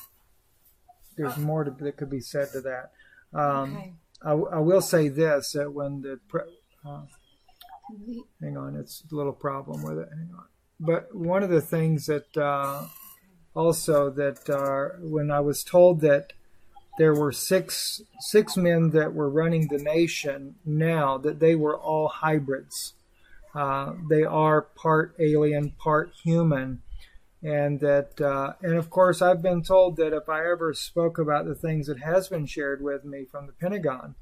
[SPEAKER 19] There's more to, that could be said to that. Um,
[SPEAKER 2] Okay.
[SPEAKER 19] I, I will say this: that when the pre- uh, hang on, it's a little problem with it. Hang on. But one of the things that uh, also that uh, when I was told that there were six six men that were running the nation now that they were all hybrids. Uh, they are part alien, part human, and that uh, and of course I've been told that if I ever spoke about the things that has been shared with me from the Pentagon,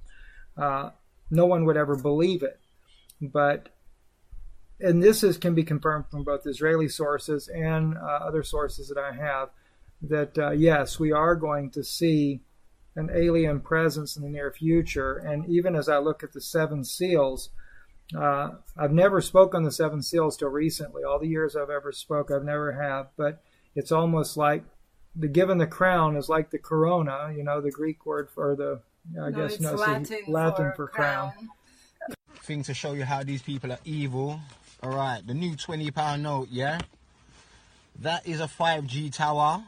[SPEAKER 19] uh, no one would ever believe it. But and this is can be confirmed from both Israeli sources and uh, other sources that I have that uh, yes, we are going to see an alien presence in the near future. And even as I look at the seven seals, Uh, I've never spoken on the seven seals till recently. All the years I've ever spoke, I've never have. But it's almost like the given the crown is like the corona. You know, the Greek word for the I
[SPEAKER 2] No,
[SPEAKER 19] guess
[SPEAKER 2] it's
[SPEAKER 19] no,
[SPEAKER 2] Latin
[SPEAKER 19] Latin
[SPEAKER 2] for
[SPEAKER 19] for crown.
[SPEAKER 41] thing to show you how these people are evil. All right, the new 20 pound note, yeah? That is a 5G tower.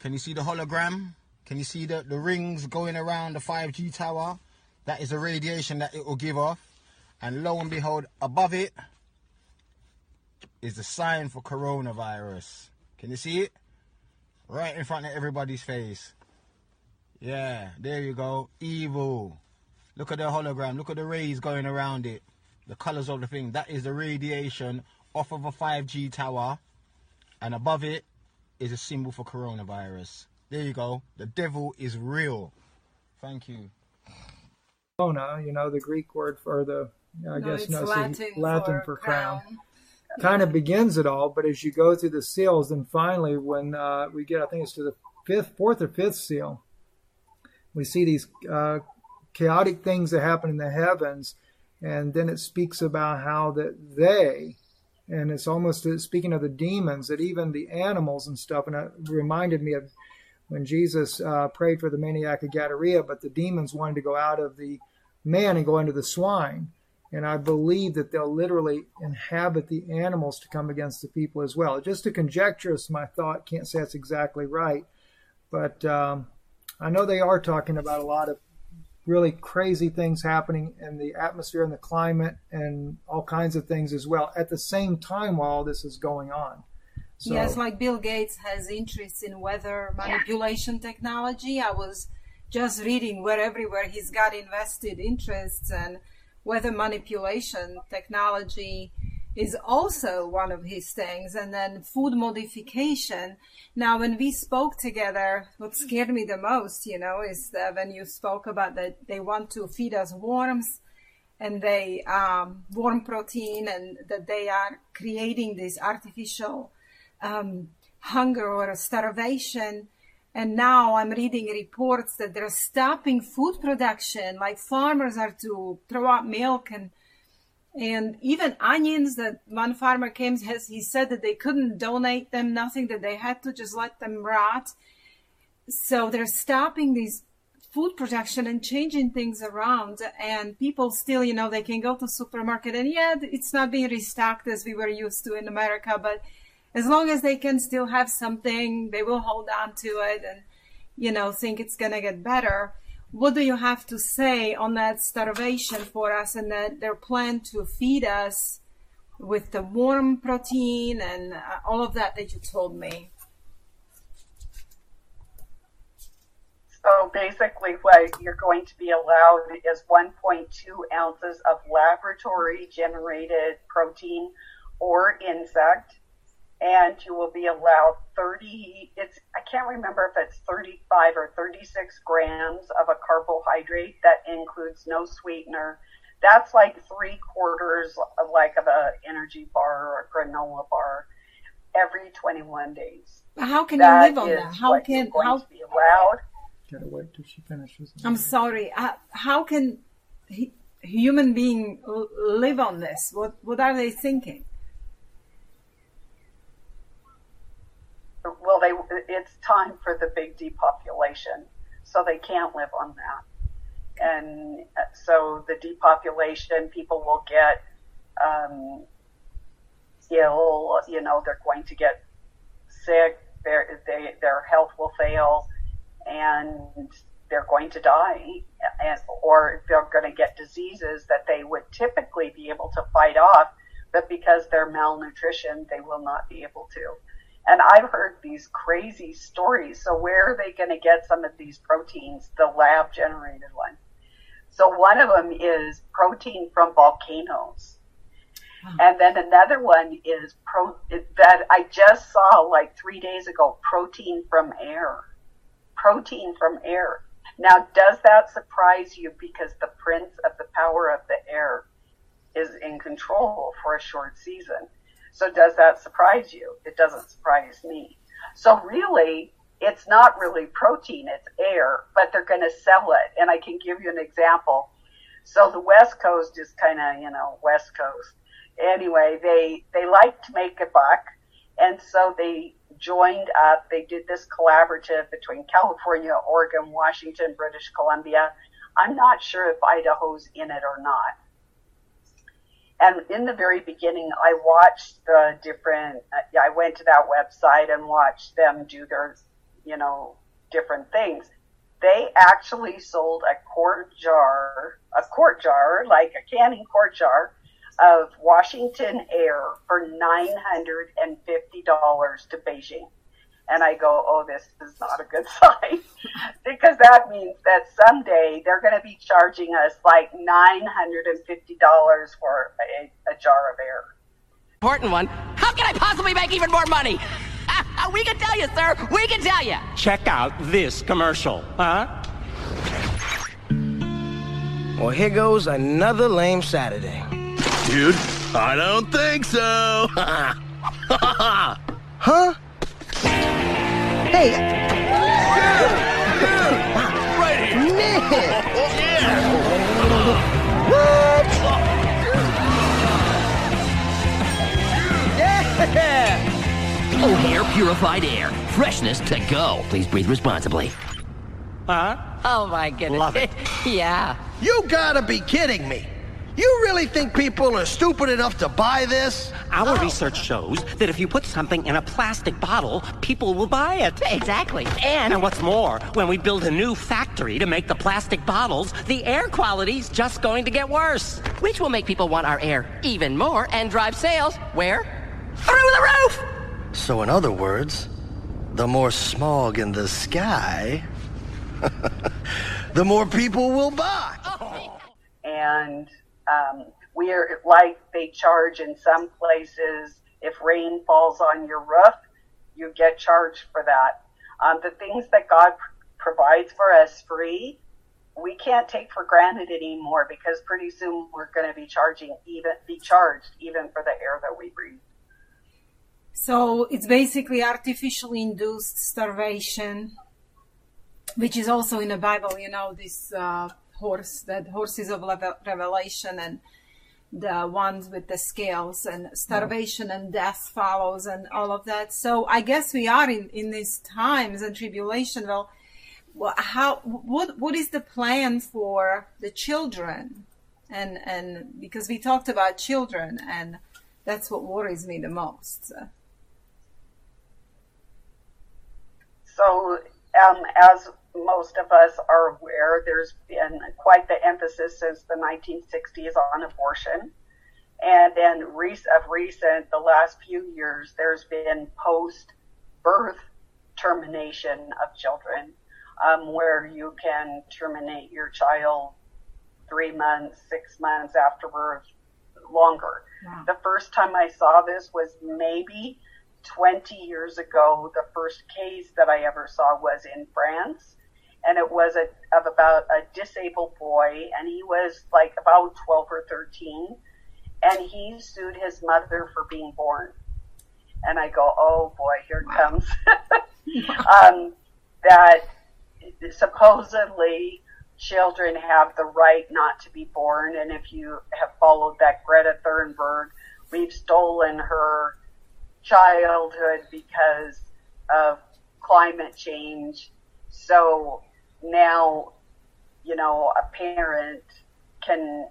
[SPEAKER 41] Can you see the hologram? Can you see the, the rings going around the 5G tower? That is the radiation that it will give off. And lo and behold, above it is the sign for coronavirus. Can you see it? Right in front of everybody's face. Yeah, there you go. Evil. Look at the hologram. Look at the rays going around it. The colors of the thing. That is the radiation off of a 5G tower. And above it is a symbol for coronavirus. There you go. The devil is real. Thank you.
[SPEAKER 19] Corona, you know, the Greek word for the I
[SPEAKER 2] No,
[SPEAKER 19] guess no,
[SPEAKER 2] Latin
[SPEAKER 19] Latin
[SPEAKER 2] for
[SPEAKER 19] for crown. Kind of begins it all, but as you go through the seals, then finally, when uh, we get, I think it's to the fifth, fourth or fifth seal, we see these uh, chaotic things that happen in the heavens, and then it speaks about how that they, and it's almost uh, speaking of the demons, that even the animals and stuff, and it reminded me of when Jesus uh, prayed for the maniac of Gadara, but the demons wanted to go out of the man and go into the swine. And I believe that they'll literally inhabit the animals to come against the people as well. Just a conjecture is my thought. Can't say that's exactly right. But um, I know they are talking about a lot of really crazy things happening in the atmosphere and the climate and all kinds of things as well at the same time while all this is going on. So,
[SPEAKER 2] yes, like Bill Gates has interests in weather manipulation technology. I was just reading where everywhere he's got invested interests and weather manipulation technology is also one of his things. And then food modification. Now when we spoke together what scared me the most you know is that when you spoke about that they want to feed us worms and they um, worm protein and that they are creating this artificial um, hunger or starvation. And now I'm reading reports that they're stopping food production, like farmers are to throw out milk and and even onions that one farmer came has he said that they couldn't donate them nothing that they had to just let them rot. So they're stopping these food production and changing things around. And people still you know they can go to supermarket and yeah it's not being restocked as we were used to in america but as long as they can still have something, they will hold on to it and, you know, think it's going to get better. What do you have to say on that starvation for us and that their plan to feed us with the warm protein and uh, all of that that you told me?
[SPEAKER 18] So basically, what you're going to be allowed is 1.2 ounces of laboratory generated protein or insect and you will be allowed 30 it's i can't remember if it's 35 or 36 grams of a carbohydrate that includes no sweetener that's like three quarters of like of a energy bar or a granola bar every 21 days
[SPEAKER 2] How can
[SPEAKER 18] That
[SPEAKER 2] you live on that? How can how?
[SPEAKER 18] to be allowed
[SPEAKER 19] gotta wait till she finishes.
[SPEAKER 2] I'm sorry. Uh, how can he, human being live on this? What what are they thinking?
[SPEAKER 18] Well they it's time for the big depopulation so they can't live on that. And uh, so the depopulation people will get um, ill you know they're going to get sick their they, their health will fail and they're going to die and, or they're going to get diseases that they would typically be able to fight off but because they're malnutrition they will not be able to and I've heard these crazy stories. So where are they going to get some of these proteins, the lab generated ones? So one of them is protein from volcanoes. And then another one is pro that I just saw like three days ago, protein from air. Protein from air. Now, does that surprise you because the prince of the power of the air is in control for a short season? So does that surprise you? It doesn't surprise me. So really, it's not really protein, it's air, but they're going to sell it. And I can give you an example. So the West Coast is kind of, you know, West Coast. Anyway, they, they like to make a buck. And so they joined up. They did this collaborative between California, Oregon, Washington, British Columbia. I'm not sure if Idaho's in it or not. And in the very beginning, I watched the different, uh, I went to that website and watched them do their, you know, different things. They actually sold a quart jar, a quart jar, like a canning quart jar of Washington Air for $950 to Beijing. And I go, oh, this is not a good <laughs> sign because that means that someday they're going to be charging us like $950 for a, a jar of air.
[SPEAKER 42] Important one. How can I possibly make even more money? <laughs> we can tell you, sir. We can tell you.
[SPEAKER 43] Check out this commercial, huh?
[SPEAKER 23] Well, here goes another lame Saturday.
[SPEAKER 44] Dude, I don't think so. <laughs>
[SPEAKER 23] huh? Hey.
[SPEAKER 44] right here.
[SPEAKER 23] Man. Yeah!
[SPEAKER 44] What?
[SPEAKER 23] Yeah.
[SPEAKER 42] O'Hare Purified Air. Freshness to go. Please breathe responsibly.
[SPEAKER 43] Huh?
[SPEAKER 42] Oh, my goodness.
[SPEAKER 43] Love it. <laughs>
[SPEAKER 42] yeah.
[SPEAKER 44] You gotta be kidding me. You really think people are stupid enough to buy this?
[SPEAKER 43] Our research shows that if you put something in a plastic bottle, people will buy it.
[SPEAKER 42] Exactly. And,
[SPEAKER 43] And what's more, when we build a new factory to make the plastic bottles, the air quality's just going to get worse.
[SPEAKER 42] which will make people want our air even more and drive sales where? Through the roof!
[SPEAKER 44] So, in other words, the more smog in the sky, <laughs> the more people will buy.
[SPEAKER 18] and um, we're like they charge in some places if rain falls on your roof you get charged for that. Um, the things that god provides for us free we can't take for granted anymore because pretty soon we're going to be charging even be charged even for the air that we breathe.
[SPEAKER 2] So it's basically artificially induced starvation, which is also in the Bible, you know, this uh, horse, that horses of Revelation and the ones with the scales and starvation and death follows and all of that. So I guess we are in, in these times and tribulation. Well, how, what, what is the plan for the children? And, and because we talked about children and that's what worries me the most. So.
[SPEAKER 18] So, um, as most of us are aware, there's been quite the emphasis since the 1960s on abortion. And then of recent, the last few years, there's been post birth termination of children, um, where you can terminate your child three months, six months after birth, longer.
[SPEAKER 2] Wow.
[SPEAKER 18] The first time I saw this was maybe 20 years ago. The first case that I ever saw was in France. And it was a, of about a disabled boy, and he was like about 12 or 13, and he sued his mother for being born. And I go, oh boy, here it comes. <laughs> um, that supposedly children have the right not to be born, and if you have followed that Greta Thunberg, we've stolen her childhood because of climate change. So now, you know, a parent can,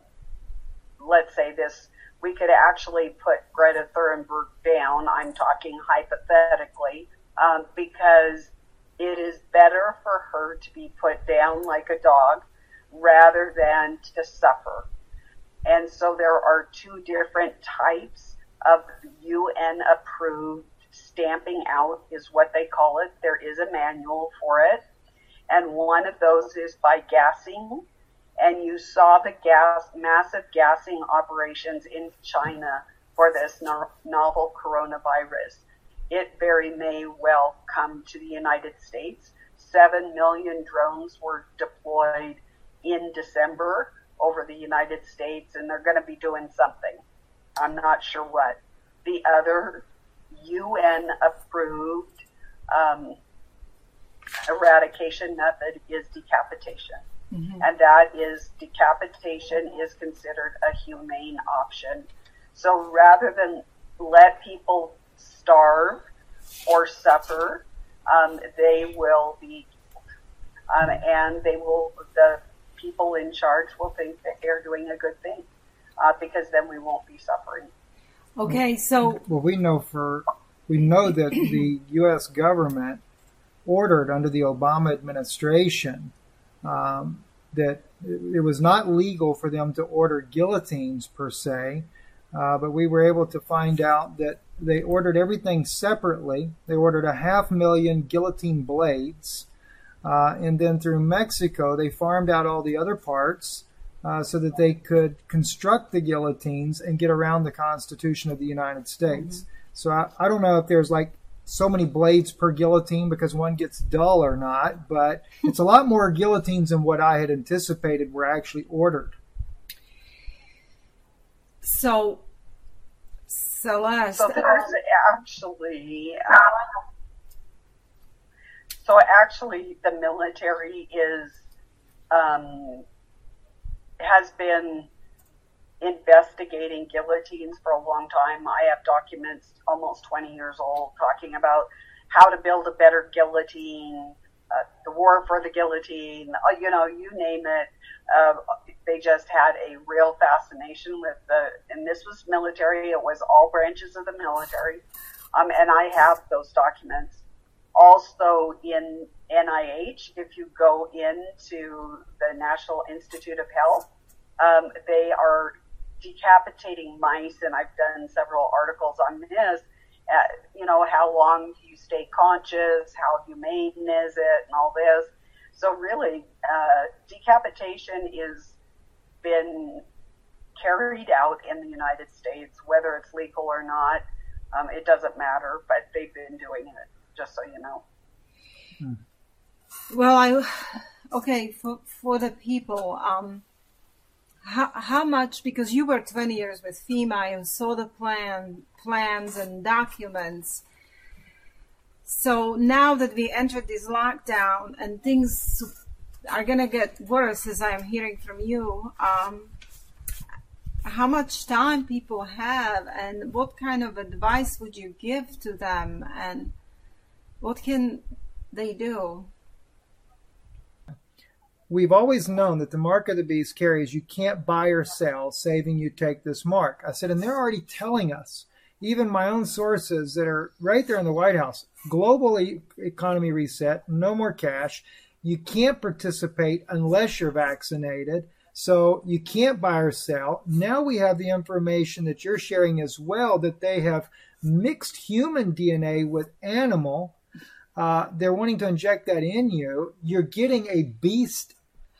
[SPEAKER 18] let's say this, we could actually put Greta Thunberg down. I'm talking hypothetically, um, because it is better for her to be put down like a dog rather than to suffer. And so there are two different types of UN approved stamping out is what they call it. There is a manual for it. And one of those is by gassing. And you saw the gas, massive gassing operations in China for this no- novel coronavirus. It very may well come to the United States. Seven million drones were deployed in December over the United States, and they're going to be doing something. I'm not sure what. The other UN approved um, eradication method is decapitation. and that is decapitation is considered a humane option. So rather than let people starve or suffer, um, they will be, um, and they will, the people in charge will think that they're doing a good thing uh, because then we won't be suffering.
[SPEAKER 2] Okay, so
[SPEAKER 19] Well, we know for we know that the <clears throat> U.S. government ordered under the Obama administration um, that it was not legal for them to order guillotines per se, uh, but we were able to find out that they ordered everything separately. They ordered a half million guillotine blades, uh, and then through Mexico they farmed out all the other parts. Uh, so that they could construct the guillotines and get around the Constitution of the United States. So I, I don't know if there's like so many blades per guillotine because one gets dull or not, but it's a lot more guillotines than what I had anticipated were actually ordered.
[SPEAKER 2] so Celeste,
[SPEAKER 18] So there's actually, uh, so actually, the military is um, has been investigating guillotines for a long time. I have documents almost 20 years old talking about how to build a better guillotine, uh, the war for the guillotine, uh, you know, you name it. Uh, they just had a real fascination with the, and this was military, it was all branches of the military. Um, and I have those documents. Also in NIH, if you go into the National Institute of Health, um, they are decapitating mice, and I've done several articles on this. Uh, you know, how long do you stay conscious? How humane is it? And all this. So really, uh, decapitation is been carried out in the United States, whether it's legal or not. Um, it doesn't matter, but they've been doing it. Just so you know.
[SPEAKER 2] well, I okay for for the people. Um, how how much? Because you were twenty years with FEMA and saw the plan plans and documents. So now that we entered this lockdown and things are gonna get worse, as I'm hearing from you, um, how much time people have, and what kind of advice would you give to them, and what can they do?
[SPEAKER 19] We've always known that the mark of the beast carries you can't buy or sell, saving you take this mark. I said, and they're already telling us, even my own sources that are right there in the White House, global e- economy reset, no more cash. You can't participate unless you're vaccinated. So you can't buy or sell. Now we have the information that you're sharing as well that they have mixed human DNA with animal. Uh, they're wanting to inject that in you. You're getting a beast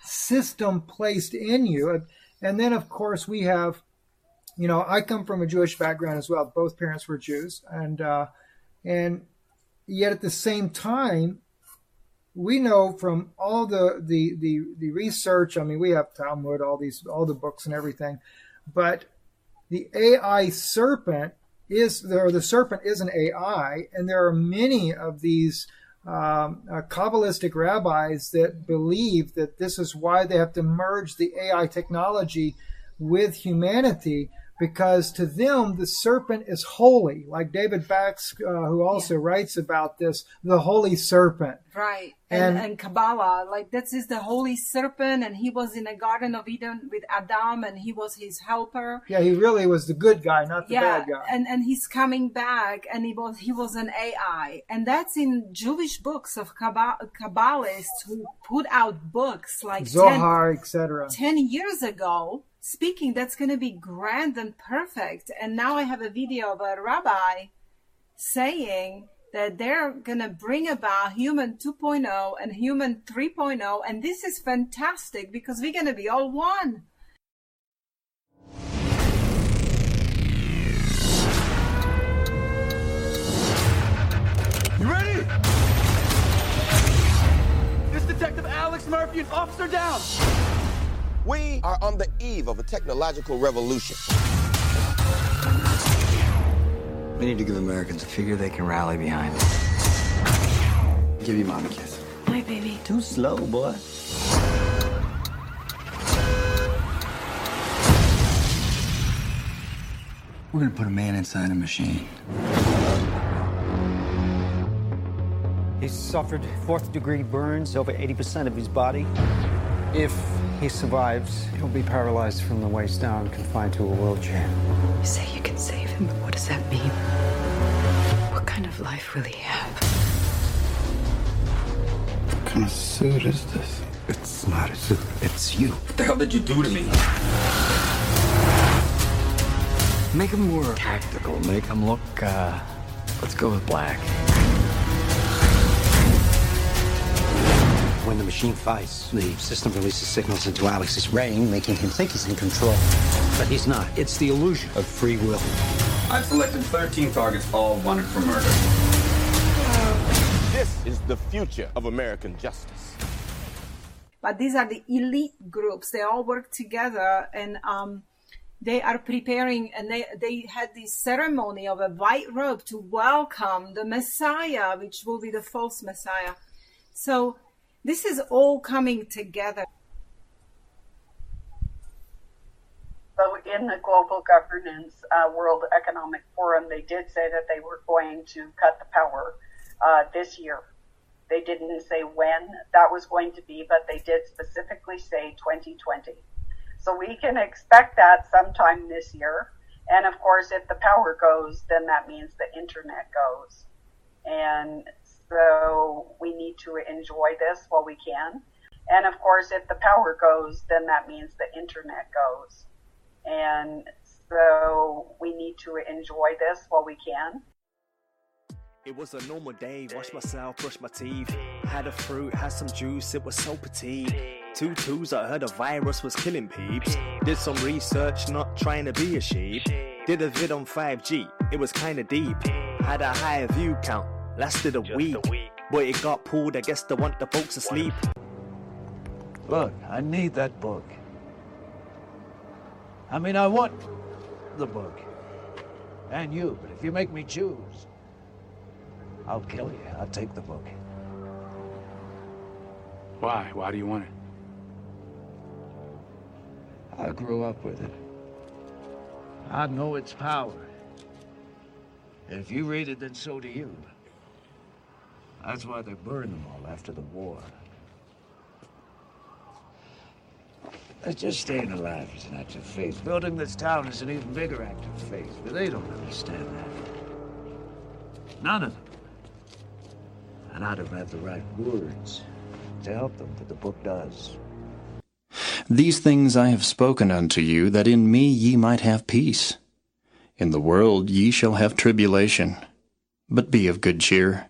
[SPEAKER 19] system placed in you. And then, of course, we have, you know, I come from a Jewish background as well. Both parents were Jews. And, uh, and yet at the same time, we know from all the, the, the, the research, I mean, we have Talmud, all these, all the books and everything, but the AI serpent is there the serpent is an AI, and there are many of these um, uh, Kabbalistic rabbis that believe that this is why they have to merge the AI technology with humanity because to them the serpent is holy. Like david bax uh, who also writes about this the holy serpent.
[SPEAKER 2] Right. And,
[SPEAKER 19] And-
[SPEAKER 2] and Kabbalah, like this is the holy serpent, and he was in the Garden of Eden with Adam, and he was his helper.
[SPEAKER 19] yeah he really was the good guy not the
[SPEAKER 2] yeah,
[SPEAKER 19] bad guy.
[SPEAKER 2] and and he's coming back, and he was he was an AI, and that's in Jewish books of Kabba- Kabbalists who put out books like 10
[SPEAKER 19] zohar etc
[SPEAKER 2] 10 years ago speaking that's going to be grand and perfect and now i have a video of a rabbi saying that they're going to bring about human 2.0 and human 3.0 and this is fantastic because we're going to be all one
[SPEAKER 45] You ready? This Detective Alex Murphy and Officer Down.
[SPEAKER 46] We are on the eve of a technological revolution.
[SPEAKER 47] We need to give Americans a figure they can rally behind. Give your mom a kiss.
[SPEAKER 37] Hi, baby.
[SPEAKER 47] Too slow, boy. We're gonna put a man inside a machine.
[SPEAKER 48] He suffered fourth degree burns over 80% of his body. If he survives, he'll be paralyzed from the waist down, confined to a wheelchair.
[SPEAKER 49] You say you can save him, but what does that mean? What kind of life will he have?
[SPEAKER 47] What kind of suit is this? It's not a suit. It's you.
[SPEAKER 50] What the hell did you do to me?
[SPEAKER 47] Make him more tactical. Make him look, uh, let's go with black.
[SPEAKER 48] When the machine fights, the system releases signals into Alex's brain, making him think he's in control. But he's not. It's the illusion of free will.
[SPEAKER 50] I've selected 13 targets, all wanted for murder.
[SPEAKER 51] This is the future of American justice.
[SPEAKER 2] But these are the elite groups. They all work together and um, they are preparing and they, they had this ceremony of a white robe to welcome the Messiah, which will be the false Messiah. So this is all coming together.
[SPEAKER 18] So, in the Global Governance uh, World Economic Forum, they did say that they were going to cut the power uh, this year. They didn't say when that was going to be, but they did specifically say 2020. So we can expect that sometime this year. And of course, if the power goes, then that means the internet goes. And so we need to enjoy this while we can. And of course, if the power goes, then that means the internet goes. And so we need to enjoy this while we can.
[SPEAKER 35] It was a normal day, washed myself, brushed my teeth. Had a fruit, had some juice, it was so petite. Two twos, I heard a virus was killing peeps. Did some research, not trying to be a sheep. Did a vid on 5G, it was kinda deep. Had a higher view count, lasted a week. But it got pulled, I guess they want the folks asleep.
[SPEAKER 52] Look, I need that book. I mean, I want the book. And you, but if you make me choose, I'll kill you. I'll take the book.
[SPEAKER 50] Why? Why do you want it?
[SPEAKER 52] I grew up with it. I know its power. And if you read it, then so do you. That's why they burned them all after the war. That's just staying alive is an act of faith. Building this town is an even bigger act of faith, but they don't understand that. None of them. And I don't have the right words to help them, but the book does.
[SPEAKER 53] These things I have spoken unto you, that in me ye might have peace. In the world ye shall have tribulation. But be of good cheer.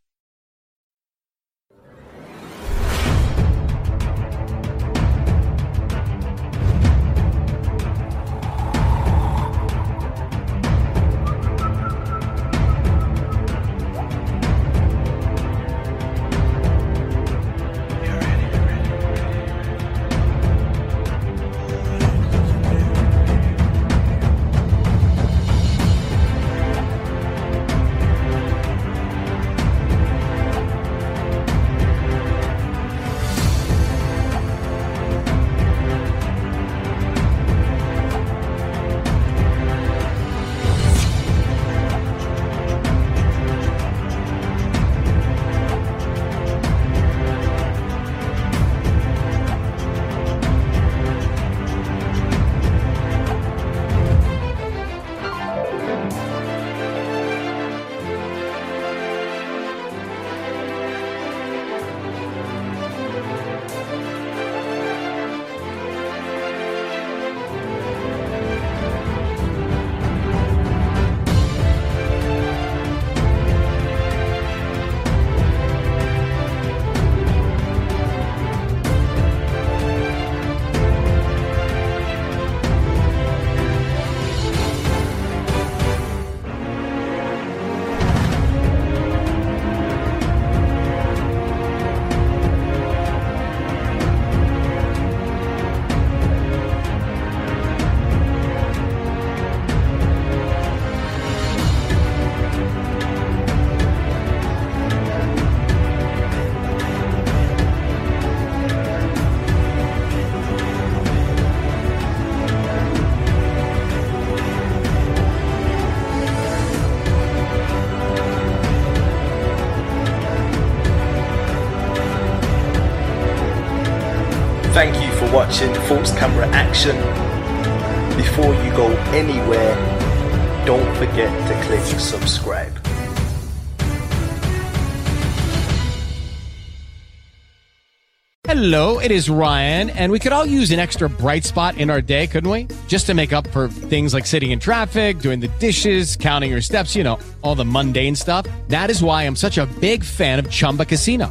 [SPEAKER 54] Watching False Camera Action. Before you go anywhere, don't forget to click subscribe.
[SPEAKER 55] Hello, it is Ryan, and we could all use an extra bright spot in our day, couldn't we? Just to make up for things like sitting in traffic, doing the dishes, counting your steps, you know, all the mundane stuff. That is why I'm such a big fan of Chumba Casino.